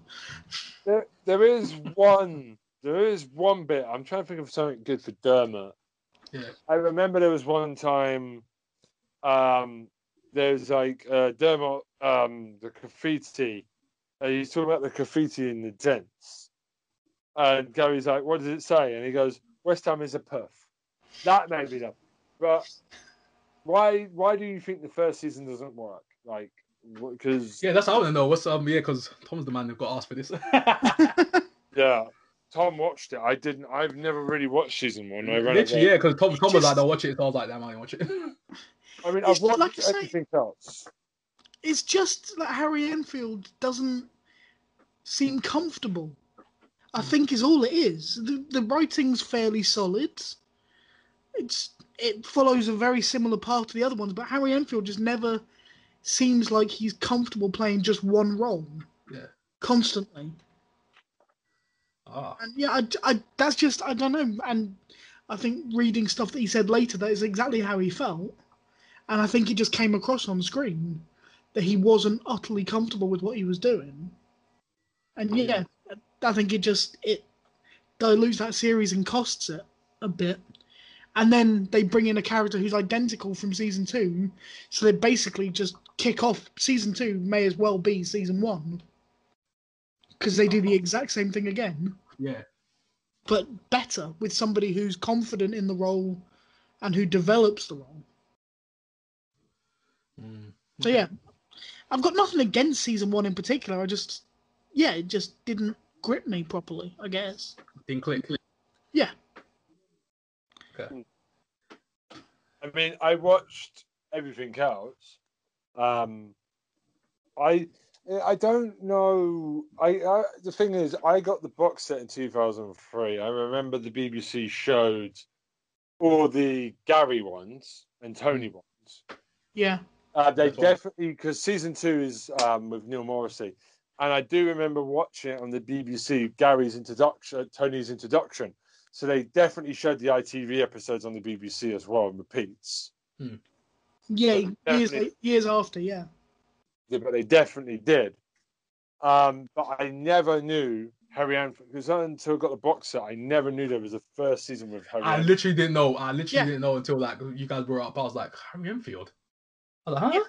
There, there is one. There is one bit. I'm trying to think of something good for Dermot. Yeah. I remember there was one time. Um, there's like uh, Dermot, um, the graffiti. Uh, he's talking about the graffiti in the dents, and Gary's like, "What does it say?" And he goes, "West Ham is a puff." That made me laugh. But why? Why do you think the first season doesn't work? Like, because Yeah, that's what I want to know. What's um yeah, because Tom's the man who got asked for this. Yeah, Tom watched it. I didn't. I've never really watched season one. I ran Literally, away. yeah, because Tom, Tom was like, "I'll watch it." So I was like, "Damn, I didn't watch it." Hmm. I mean, It's I've watched like I say- everything else. It's just that Harry Enfield doesn't seem comfortable. I hmm. think is all it is. The, the writing's fairly solid. It's it follows a very similar path to the other ones, but Harry Enfield just never seems like he's comfortable playing just one role. Yeah. Constantly. Ah. And yeah, I, I, that's just I don't know. And I think reading stuff that he said later, that is exactly how he felt. And I think it just came across on screen that he wasn't utterly comfortable with what he was doing. And oh, yeah, I think it just it dilutes that series and costs it a bit. and then they bring in a character who's identical from season two, so they basically just kick off season two. May as well be season one because they do the exact same thing again, Yeah. but better with somebody who's confident in the role and who develops the role. Mm. So yeah, I've got nothing against season one in particular. I just, yeah, it just didn't grip me properly. I guess. Didn't click. Yeah. Okay. I mean, I watched everything else. Um, I I don't know. I, I the thing is, I got the box set in two thousand three. I remember the BBC showed all the Gary ones and Tony ones. Yeah. Uh, they That's definitely because season two is um, with Neil Morrissey, and I do remember watching it on the BBC. Gary's introduction, Tony's introduction. So they definitely showed the ITV episodes on the BBC as well in repeats. Yeah. Years years after. Yeah. Yeah, but they definitely did. Um, but I never knew Harry Enfield because until I got the box set, I never knew there was a first season with Harry. I Enfield. literally didn't know. I literally Yeah. didn't know until like you guys brought it up. I was like, Harry Enfield. I was like, huh? Yeah.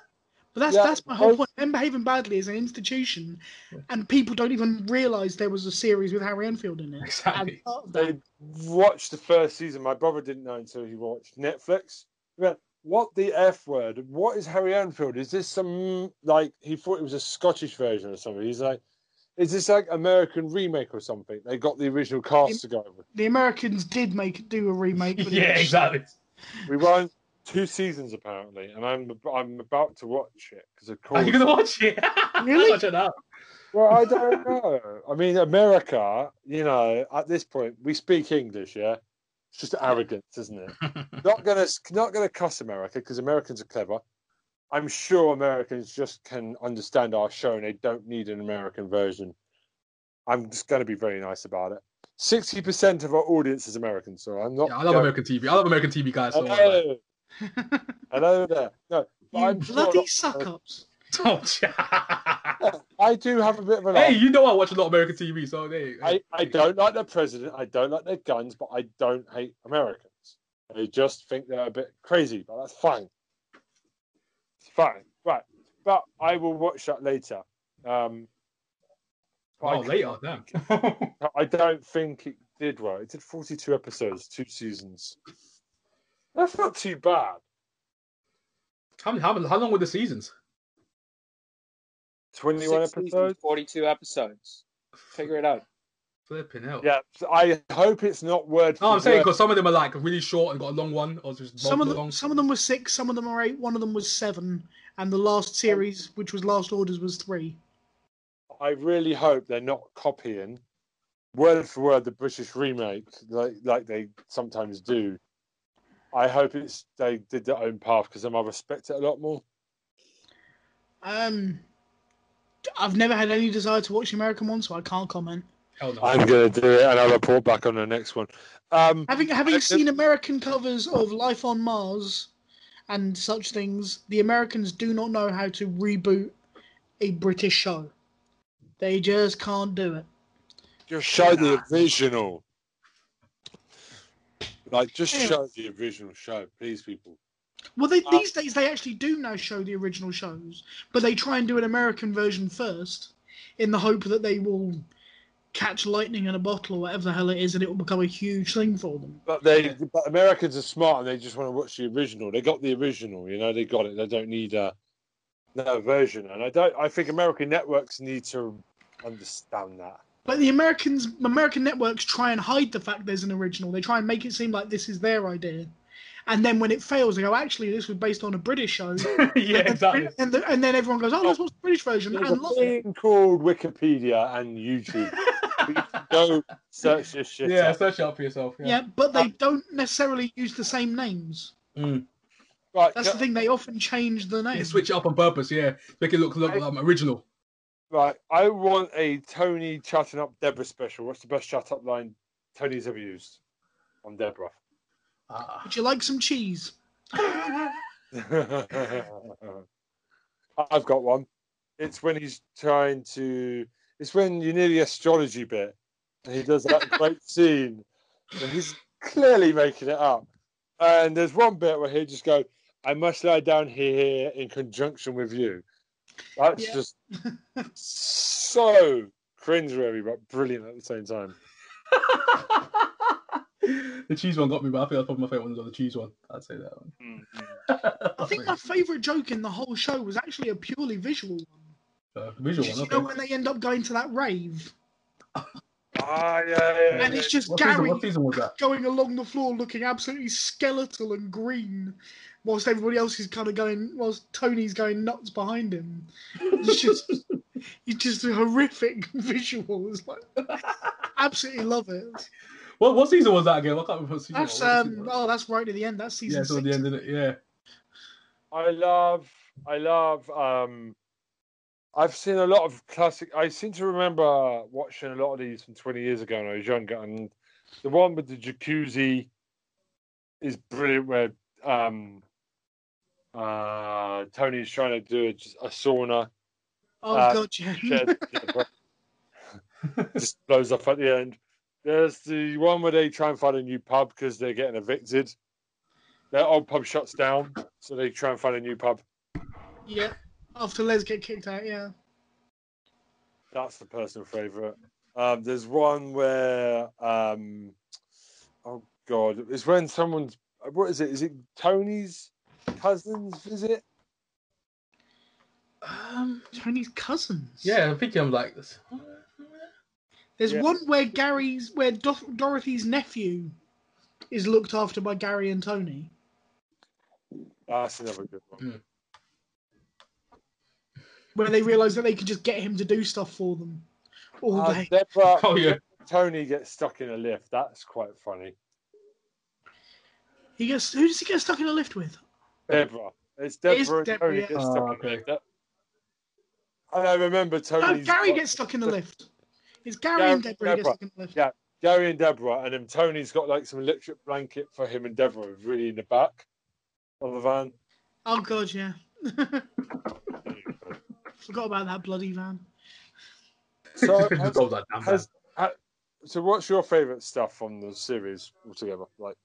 But that's Yeah, that's my whole both- point. Them behaving badly as an institution, and people don't even realise there was a series with Harry Enfield in it. Exactly. As part of that. They watched the first season. My brother didn't know until he watched Netflix. He went, What the f word? What is Harry Enfield? Is this some like he thought it was a Scottish version or something? He's like, is this like American remake or something? They got the original cast to go with. The Americans did make do a remake. yeah, exactly. We won two seasons apparently, and I'm I'm about to watch it because of course. Are course. you gonna watch it? Really? watch it now. Well, I don't know. I mean, America, you know, at this point, we speak English, yeah. It's just arrogance, isn't it? not gonna, not gonna cuss America because Americans are clever. I'm sure Americans just can understand our show and they don't need an American version. I'm just gonna be very nice about it. Sixty percent of our audience is American, so I'm not. Yeah, I love going- American TV. I love American TV guys. So Hello, hello there. No, you I'm sure bloody not- suck ups. don't. I do have a bit of an. hey, you know I watch a lot of American TV, so hey, I, I don't like their president. I don't like their guns, but I don't hate Americans. I just think they're a bit crazy, but that's fine. It's fine, right? But I will watch that later. Um, Oh, I, later, damn. I don't think it did well. It did forty-two episodes, two seasons. That's not too bad. how, how, how long were the seasons? Twenty-one Six episodes. 42 episodes. Figure it out. Flipping hell. Yeah, I hope it's not word. No, I'm saying because some of them are like really short and got a long one, or just Some of them, long. some of them were six, some of them were eight, one of them was seven, and the last series, which was Last Orders, was three. I really hope they're not copying word for word the British remake like like they sometimes do. I hope it's they did their own path because then I respect it a lot more. Um, I've never had any desire to watch the American one, so I can't comment. Hell no. I'm gonna do it and I'll report back on the next one. Um, Having having I- seen American covers of Life on Mars and such things, the Americans do not know how to reboot a British show. They just can't do it. just show the original. Like just Anyway. show the original show, please, people. Well, they, Uh, these days they actually do now show the original shows, but they try and do an American version first, in the hope that they will catch lightning in a bottle or whatever the hell it is, and it will become a huge thing for them. But they, but Americans are smart and they just want to watch the original. They got the original, you know. They got it. They don't need a no version. And I don't. I think American networks need to understand that. But the Americans, American networks try and hide the fact there's an original. They try and make it seem like this is their idea, and then when it fails, they go, "Actually, this was based on a British show." yeah, exactly. And, the, and then everyone goes, "Oh, let's watch the British version." There's And a lots of it. thing called Wikipedia and YouTube. Go search this shit Yeah, up. search it up for yourself. yeah, Yeah. but they don't necessarily use the same names. Mm. Right, That's the thing; they often change the They name. switch it up on purpose. Yeah, make it look, look I- um, original. right. I want a Tony chatting up Deborah special. What's the best chat up line Tony's ever used on Deborah? Ah. Would you like some cheese? I've got one. It's when he's trying to. It's when you near the astrology bit, and he does that great scene, and he's clearly making it up. And there's one bit where he just go, "I must lie down here in conjunction with you." That's Yeah. just so cringeworthy, but brilliant at the same time. the cheese one got me, but I think that's probably my favorite one. Was the cheese one. I'd say that one. I think my favourite joke in the whole show was actually a purely visual one. uh, visual Just, one. you know when they end up going to that rave, Ah, yeah, yeah. and it's just What Gary what season was going along the floor looking absolutely skeletal and green, whilst everybody else is kind of going, whilst Tony's going nuts behind him. It's just, it's just a horrific visual. It's like, absolutely love it. What what season was that again? I can't remember what season. That's what um, was oh, that's right at the end. That's season yeah, so at six. the end of it. Yeah. I love, I love. um I've seen a lot of classic. I seem to remember watching a lot of these from 20 years ago when I was younger, and the one with the jacuzzi is brilliant. Where um, uh, Tony's trying to do a, a sauna, Oh Uh, god, yeah. shed, just blows up at the end. There's the one where they try and find a new pub because they're getting evicted. Their old pub shuts down, so they try and find a new pub. yeah. After Les get kicked out, yeah. That's the personal favourite. Um, there's one where, um, oh god, it's when someone's what is it? Is it Tony's cousin's visit? Um, Tony's cousins. Yeah, I think I'm like this. There's Yeah. one where Gary's, where Do- Dorothy's nephew is looked after by Gary and Tony. Ah, that's another good one. Hmm. Where they realise that they could just get him to do stuff for them all Uh, day. Deborah, Oh yeah. Tony gets stuck in a lift. That's quite funny. He gets who does he get stuck in a lift with? Deborah. It's It is Deborah and Deborah, Tony yeah. get Oh, stuck ah, okay. in the lift. And I remember Tony. No, Tony's Gary gets stuck in the lift. It's Gary Gary- and Deborah Deborah. stuck the. Yeah. Gary and Deborah, and then Tony's got like some electric blanket for him and Deborah, really in the back of the van. Oh god, yeah. Forgot about that bloody van. So, Just has, roll that down, has, so what's your favourite stuff from the series altogether, like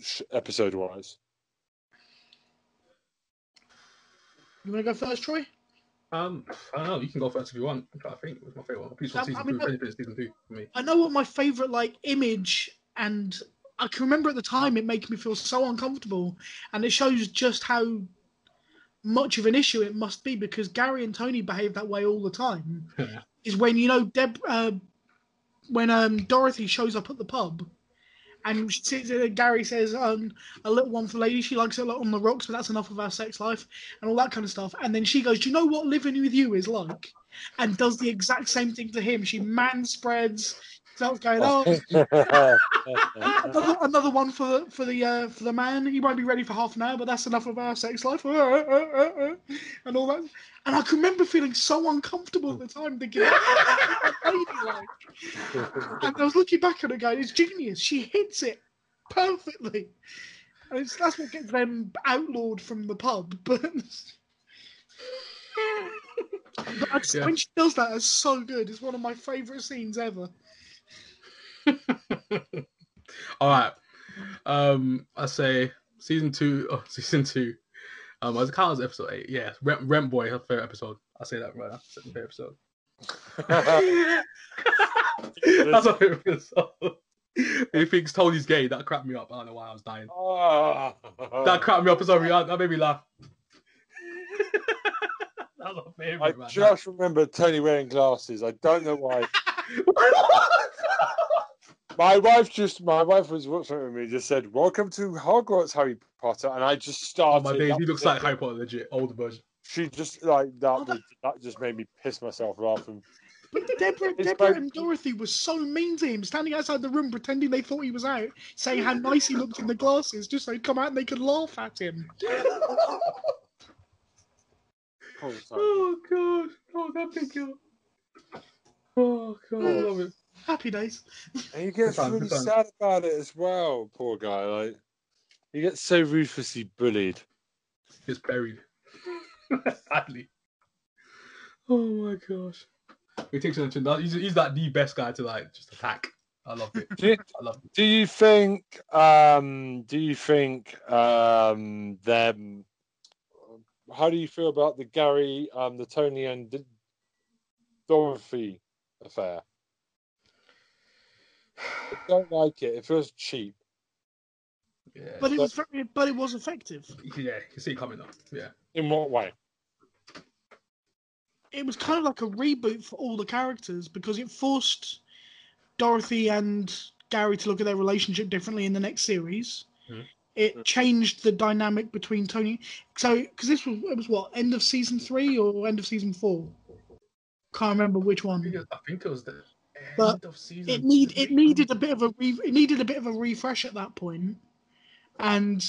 sh- episode wise? You want to go first, Troy? Um, I don't know. You can go first if you want. I think it was my favorite one. Peaceful Um, I season mean, two. Season two for me. I know what my favorite like image and I can remember at the time it made me feel so uncomfortable and it shows just how much of an issue it must be because Gary and Tony behave that way all the time. Yeah. Is when you know Deb uh, when um Dorothy shows up at the pub and she sits there, Gary says um a little one for lady she likes it a lot on the rocks but that's enough of our sex life and all that kind of stuff. And then she goes do you know what living with you is like? And does the exact same thing to him. She man spreads starts going oh another, another one for the for the uh, for the man. He won't be ready for half an hour, but that's enough of our sex life, and all that. And I can remember feeling so uncomfortable at the time, thinking, "What's that like?" And I was looking back at it, going, "It's genius. She hits it perfectly." And it's, that's what gets them outlawed from the pub. But, but I just- Yeah. when she does that, it's so good. It's one of my favourite scenes ever. All right. Um, I say season two. Oh, season two. Um, as it counts as episode eight. Yeah, Rent, Rent Boy, her favorite episode. I say that right. That's my favorite episode. That's my favorite episode. he thinks Tony's gay. That cracked me up. I don't know why I was dying. Ah. That cracked me up. Sorry, that that made me laugh. that was my I just remember Tony wearing glasses. I don't know why. My wife just, my wife was watching with me. Just said, "Welcome to Hogwarts, Harry Potter," and I just started. oh my days, he looks like Harry Potter, legit old version. She just like that. Oh, that- was, that just made me piss myself laughing. But Deborah, It's Deborah both- and Dorothy were so mean to him, standing outside the room pretending they thought he was out, saying how nice he looked in the glasses, just so he'd come out and they could laugh at him. Oh, sorry. Oh god, oh that big girl. Oh god, I love it. Happy days. And he gets Good time, really sad about it as well. Poor guy. Like he gets so ruthlessly bullied. It's buried. Sadly. Oh my gosh. He takes attention. That- He's, he's like the best guy to like just attack I love it. Do you, I love it. do you think? Um, do you think um, them? How do you feel about the Gary, um, the Tony and D- Dorothy affair? I don't like it. It feels cheap. Yeah, But it was very, but it was effective. yeah, you can see it coming up. Yeah, In what way? It was kind of like a reboot for all the characters because it forced Dorothy and Gary to look at their relationship differently in the next series. Mhm. It changed the dynamic between Tony. So, because this was it was what end of season three or end of season four? Can't remember which one. I think it was the end But of season. it need it needed a bit of a re, it needed a bit of a refresh at that point, and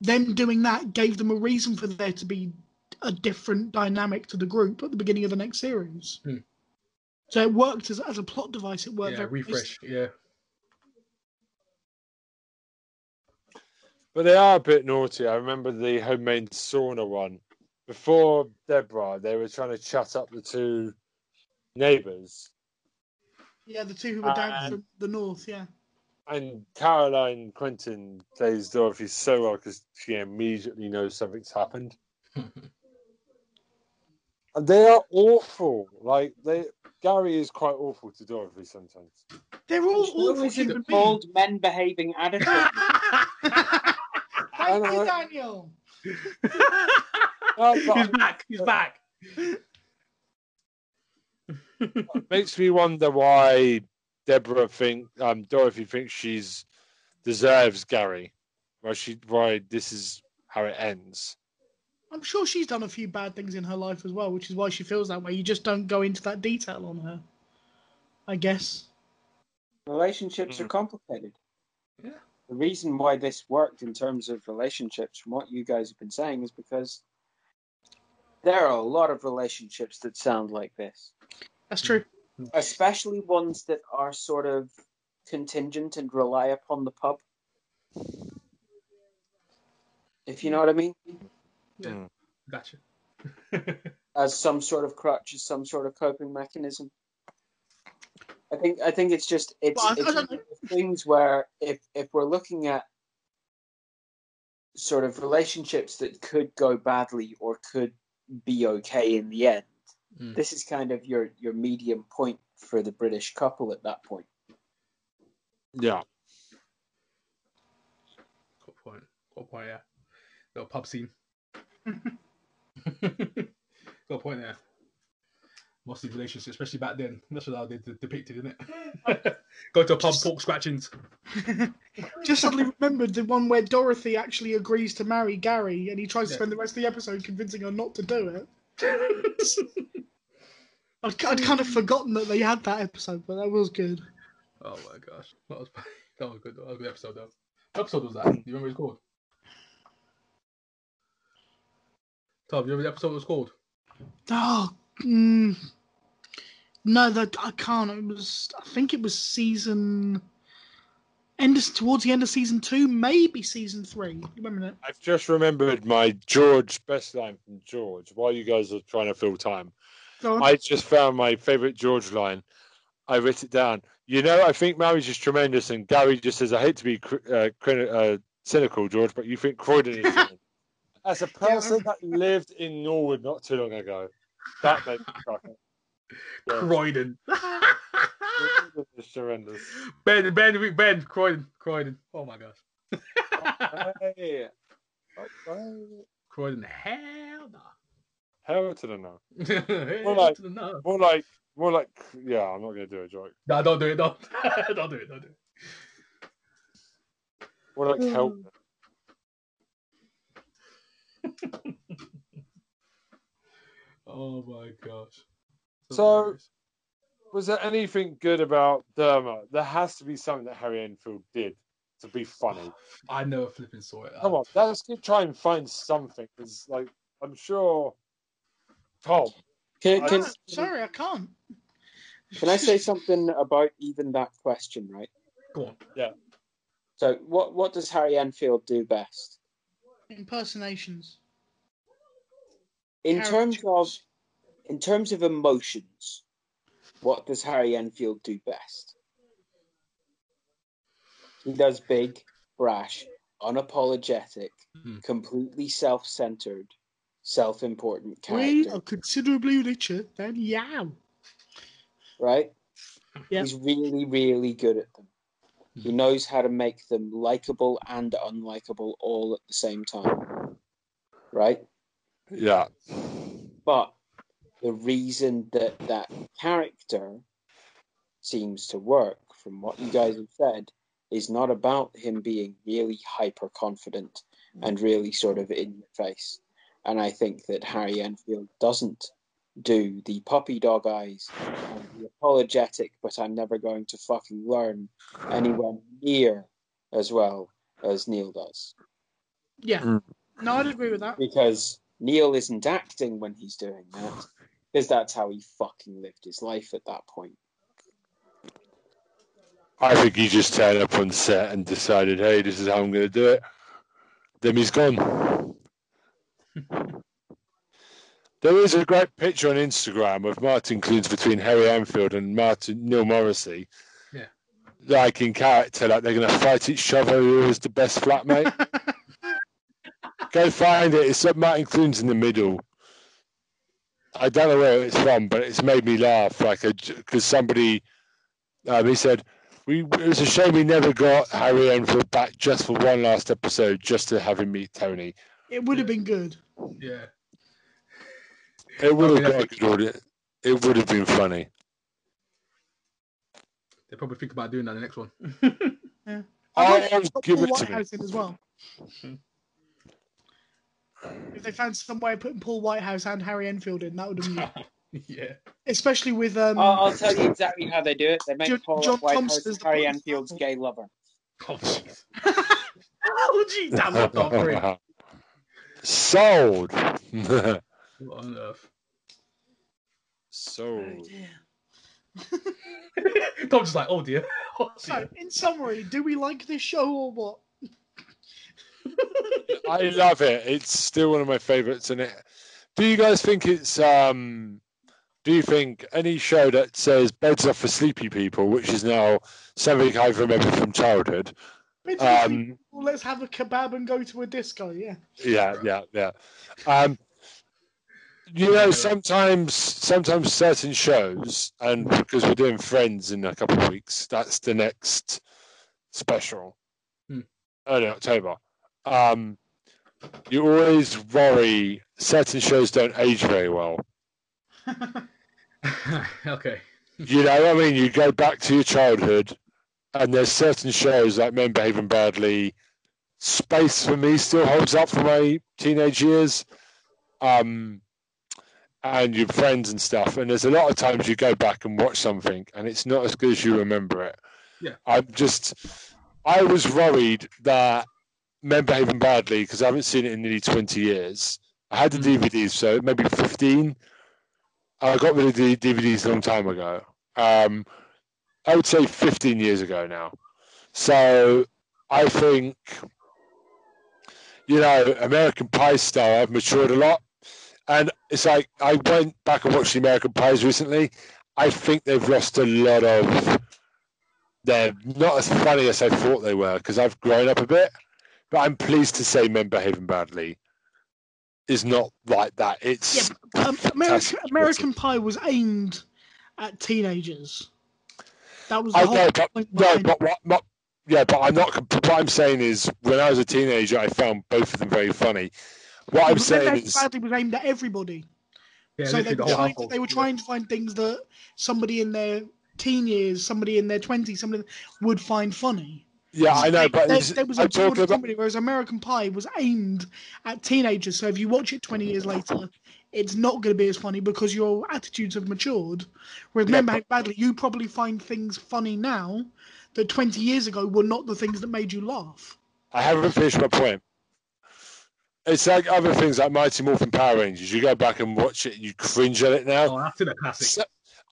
them doing that gave them a reason for there to be a different dynamic to the group at the beginning of the next series. Hmm. So it worked as, as a plot device. It worked yeah, very refresh. Yeah, But they are a bit naughty. I remember the homemade sauna one. Before Deborah, they were trying to chat up the two neighbours. Yeah, the two who were down And- from the north. Yeah, And Caroline Quentin plays Dorothy so well because she immediately knows something's happened. And they are awful. Like they, Gary is quite awful to Dorothy sometimes. they're all There's no awful reason human to called men behaving adequate. Thank you, know. Daniel. Uh, he's back. He's back. It makes me wonder why Deborah think um, Dorothy thinks she's deserves Gary. Why she why this is how it ends. I'm sure she's done a few bad things in her life as well, which is why she feels that way. You just don't go into that detail on her. I guess. Relationships are Mhm. complicated. Yeah. The reason why this worked in terms of relationships, from what you guys have been saying, is because there are a lot of relationships that sound like this, That's true. especially ones that are sort of contingent and rely upon the pub. If you know what I mean, Yeah, mm. Gotcha. as some sort of crutch, as some sort of coping mechanism. I think I think it's just it's, Well, it's I one don't- of the things where if if we're looking at sort of relationships that could go badly or could be okay in the end, Mm. this is kind of your your medium point for the British couple at that point. Yeah. Good point. Good point. Yeah. Little pub scene. Got a point there. Mostly relationships, especially back then. That's what they de- depicted, isn't it? Go to a pub, pork scratchings. Just suddenly remembered the one where Dorothy actually agrees to marry Gary, and he tries to spend the rest of the episode convincing her not to do it. I'd, I'd kind of forgotten that they had that episode, but that was good. Oh my gosh, that was that was good. That was a good episode though. What episode was that? Do you remember what it's called? Tom, do you remember the episode it was called? Oh, mm, no, that I can't. It was, I think it was season end of, towards the end of season two, maybe season three. Remember that? I've just remembered my George best line from George while you guys are trying to fill time. I just found my favourite George line. I wrote it down. You know, I think marriage is tremendous, and Gary just says, "I hate to be cr- uh, uh, cynical, George, but you think Croydon is." As a person that lived in Norwood not too long ago, that made me chuckle. Yeah, Croydon. Is tremendous. ben, Ben, Ben, Croydon, Croydon. Oh my gosh. Hey. Okay. Croydon, hell no. Hell to the no. hell More like- to the no. More like, more like, yeah. I'm not gonna do a joke. No, don't do it. Don't, don't do it. Don't do it. More like help. Mm. Oh my gosh. So- hilarious. Was there anything good about Dermot? There has to be something that Harry Enfield did to be funny. I never flipping saw it. Come on, let's keep try and find something. Because, like, I'm sure Tom. Can, I can, sorry, I can't. can I say something about even that question, right? Go on. Yeah. So, what what does Harry Enfield do best Impersonations. in terms of in terms of emotions? What does Harry Enfield do best? He does big, brash, unapologetic, Mhm. completely self-centered, self-important character. We are considerably richer than Yao. right? Yeah. He's really, really good at them. He hmm. knows how to make them likable and unlikable all at the same time, right? Yeah. But the reason that that character seems to work, from what you guys have said, is not about him being really hyper confident and hmm. really sort of in your face. And I think that Harry Enfield doesn't do the puppy dog eyes and the apologetic, but I'm never going to fucking learn anywhere near as well as Neil does. Yeah. Mm. No, I'd agree with that. Because Neil isn't acting when he's doing that, because that's how he fucking lived his life at that point. I think he just turned up on set and decided, hey, this is how I'm going to do it. Then he's gone. There is a great picture on Instagram of Martin Clunes between Harry Enfield and Martin Neil Morrissey. Yeah. Like in character, like they're going to fight each other who is the best flatmate. Go find it. It's Martin Clunes in the middle. I don't know where it's from, but it's made me laugh. Like, because somebody, um, he said, we, it was a shame we never got Harry Enfield back just for one last episode, just to have him meet Tony. It would have been good. Yeah. It would have Okay, got a good audience. It would have been funny. They probably think about doing that in the next one. I'd I like am put give Paul it to me. Whitehouse in as well. if they found some way of putting Paul Whitehouse and Harry Enfield in, that would have been yeah. especially with um. I'll, I'll tell you exactly how they do it. They make John- Paul John Whitehouse Thompson's Harry Paul- Enfield's gay lover. Oh, jeez. oh, gee. Damn, what the frick? Sold. What on earth? Sold. Tom's just like, oh dear. Oh, So, in summary, do we like this show or what? I love it. It's still one of my favorites. And it. Do you guys think it's um? Do you think any show that says beds are for sleepy people, which is now something I remember from childhood? Um, people, let's have a kebab and go to a disco. Yeah. Yeah, yeah, yeah. Um, you know, sometimes, sometimes certain shows, and because we're doing Friends in a couple of weeks, that's the next special, Hmm. early October. Um, you always worry certain shows don't age very well. okay. You know, I mean, you go back to your childhood, and there's certain shows like Men Behaving Badly. Space for me still holds up for my teenage years, um, and your friends and stuff. And there's a lot of times you go back and watch something, and it's not as good as you remember it. Yeah. I'm just, I was worried that Men Behaving Badly because I haven't seen it in nearly 20 years. I had the Mm. DVDs, so maybe 15. I got rid of the DVDs a long time ago. Um, I would say 15 years ago now. So I think, you know, American Pie style, I've matured a lot. And it's like, I went back and watched the American Pies recently. I think they've lost a lot of, they're not as funny as I thought they were because I've grown up a bit. But I'm pleased to say Men Behaving Badly is not like that. It's Yeah, um, American. American Pie was aimed at teenagers. That was the I whole know, but point no, but what, what, yeah, but I'm not. What I'm saying is, when I was a teenager, I found both of them very funny. What it. I'm saying is, Badly was aimed at everybody. Yeah, so they literally the were, whole trying to, they were trying to find things that somebody in their teen years, somebody in their twenties, somebody would find funny. yeah, I know, but there, there was a I'm talking broader about. comedy, whereas American Pie was aimed at teenagers. So if you watch it 20 years later, it's not going to be as funny because your attitudes have matured. Whereas Yeah, Remember but- How Badly, you probably find things funny now that 20 years ago were not the things that made you laugh. I haven't finished my point. It's like other things like Mighty Morphin Power Rangers. You go back and watch it, you cringe at it now. Oh, that's in a classic. So-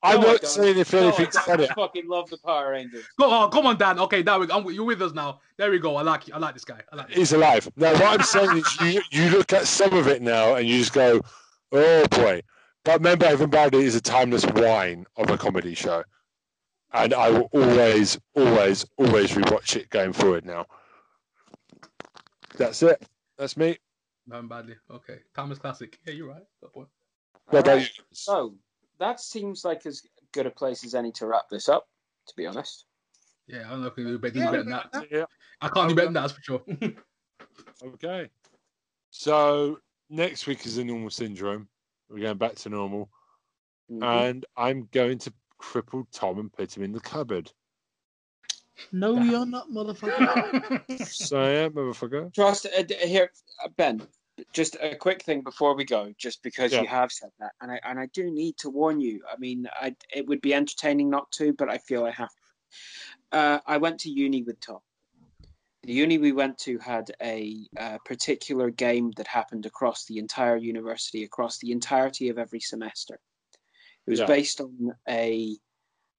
I'm no, not don't. saying if No, I anything's don't. I fucking love the Power Rangers. Go on, come on, Dan. Okay, now we, I'm, you're with us now. There we go. I like you. I like this guy. I like this. He's alive. Now, what I'm saying is, you you look at some of it now and you just go, "Oh boy!" But remember, Behaving Badly is a timeless wine of a comedy show, and I will always, always, always rewatch it going forward. Now, that's it. That's me. Nothing badly. Okay. Timeless classic. Yeah, you're right. Good point. What about So that seems like as good a place as any to wrap this up. To be honest, Yeah, I don't know if we do better, do Yeah, better than that. Yeah. I can't do better than that, that's for sure. Okay. So next week is a normal syndrome. We're going back to normal, Mhm. and I'm going to cripple Tom and put him in the cupboard. No, you're not, motherfucker. So yeah, motherfucker. Trust uh, here, uh, Ben. Just a quick thing before we go, just because Yeah. you have said that, and I and I do need to warn you. I mean, I it would be entertaining not to, but I feel I have. Uh, I went to uni with Tom. The uni we went to had a, uh particular game that happened across the entire university, across the entirety of every semester. It was Yeah. based on a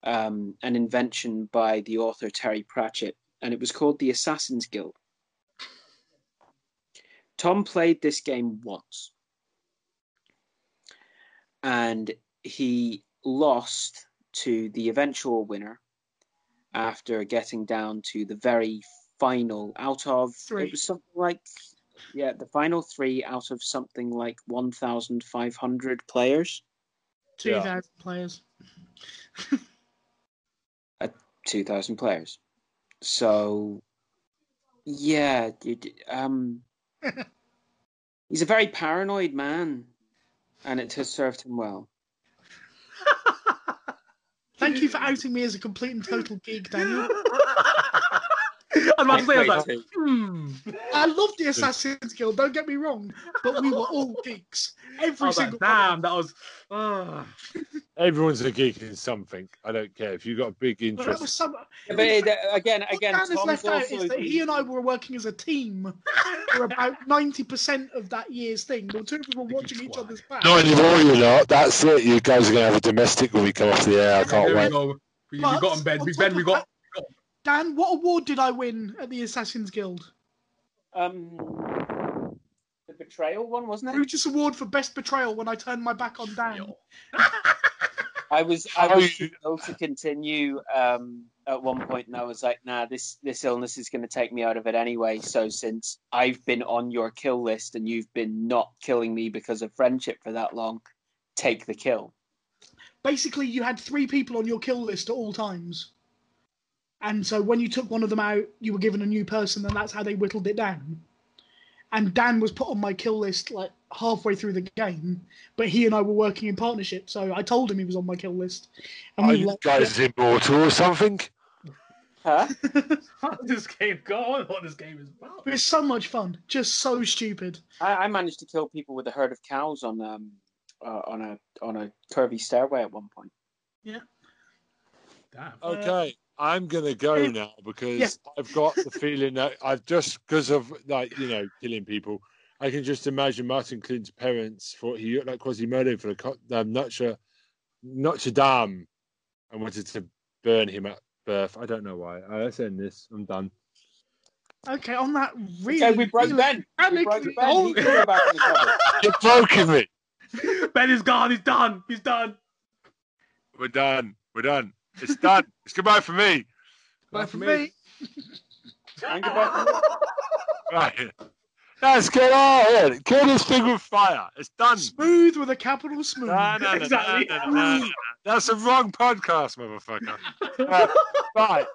um, an invention by the author Terry Pratchett, and it was called the Assassin's Guild. Tom played this game once, and he lost to the eventual winner after getting down to the very final out of Three. it was something like yeah the final three out of something like 1500 players 2,000 players. 2000 players so yeah it, um he's a very paranoid man and it has served him well Thank you for outing me as a complete and total geek, Daniel. I was about to say, I was like, hmm. I love the Assassin's Guild, don't get me wrong, but we were all geeks. Every was like, single one. damn, that was. ah. Everyone's a geek in something. I don't care if you've got a big But that was interest. but it, again what again Dan Tom's left out is that he and I were working as a team for about 90% of that year's thing. The two of us were watching each other's back. Not anymore, you lot. That's it. You guys are going to have a domestic when we come off the air. I can't wait. We, we got him, Ben. We, ben, we of got. Dan, what award did I win at the Assassin's Guild? um the betrayal one wasn't it Brutus Award for Best Betrayal when I turned my back on Dan. I was I was you- too ill to continue um, at one point, and I was like, "Nah, this this illness is going to take me out of it anyway." So since I've been on your kill list and you've been not killing me because of friendship for that long, take the kill. Basically, you had three people on your kill list at all times. And so when you took one of them out, you were given a new person, and that's how they whittled it down. And Dan was put on my kill list like halfway through the game, but he and I were working in partnership, so I told him he was on my kill list. And Are we you were like, guys immortal or something? Huh? How did this game go? I what this game is about. It was so much fun, just so stupid. I, I managed to kill people with a herd of cows on um uh, on a on a curvy stairway at one point. Yeah. Damn. Okay, I'm gonna go now because yeah. I've got the feeling that I've just because of like you know killing people. I can just imagine Martin Clunes' parents thought he looked like Quasimodo for the co- um, Notre Notre Dame and wanted to burn him at birth. I don't know why. Uh, let's end this. I'm done. Okay, on that really. Okay, we broke really Ben. We broke Ben. Oh, He can go back in the cupboard. You've broken me. Ben is gone. He's done. He's done. We're done. We're done. It's done. it's goodbye for me. Bye for me. And goodbye from me. Right. Let's get on. here. Kill this thing with fire. It's done. Smooth with a capital smooth. No, no, no, Exactly. That's the wrong podcast, motherfucker. Right, bye.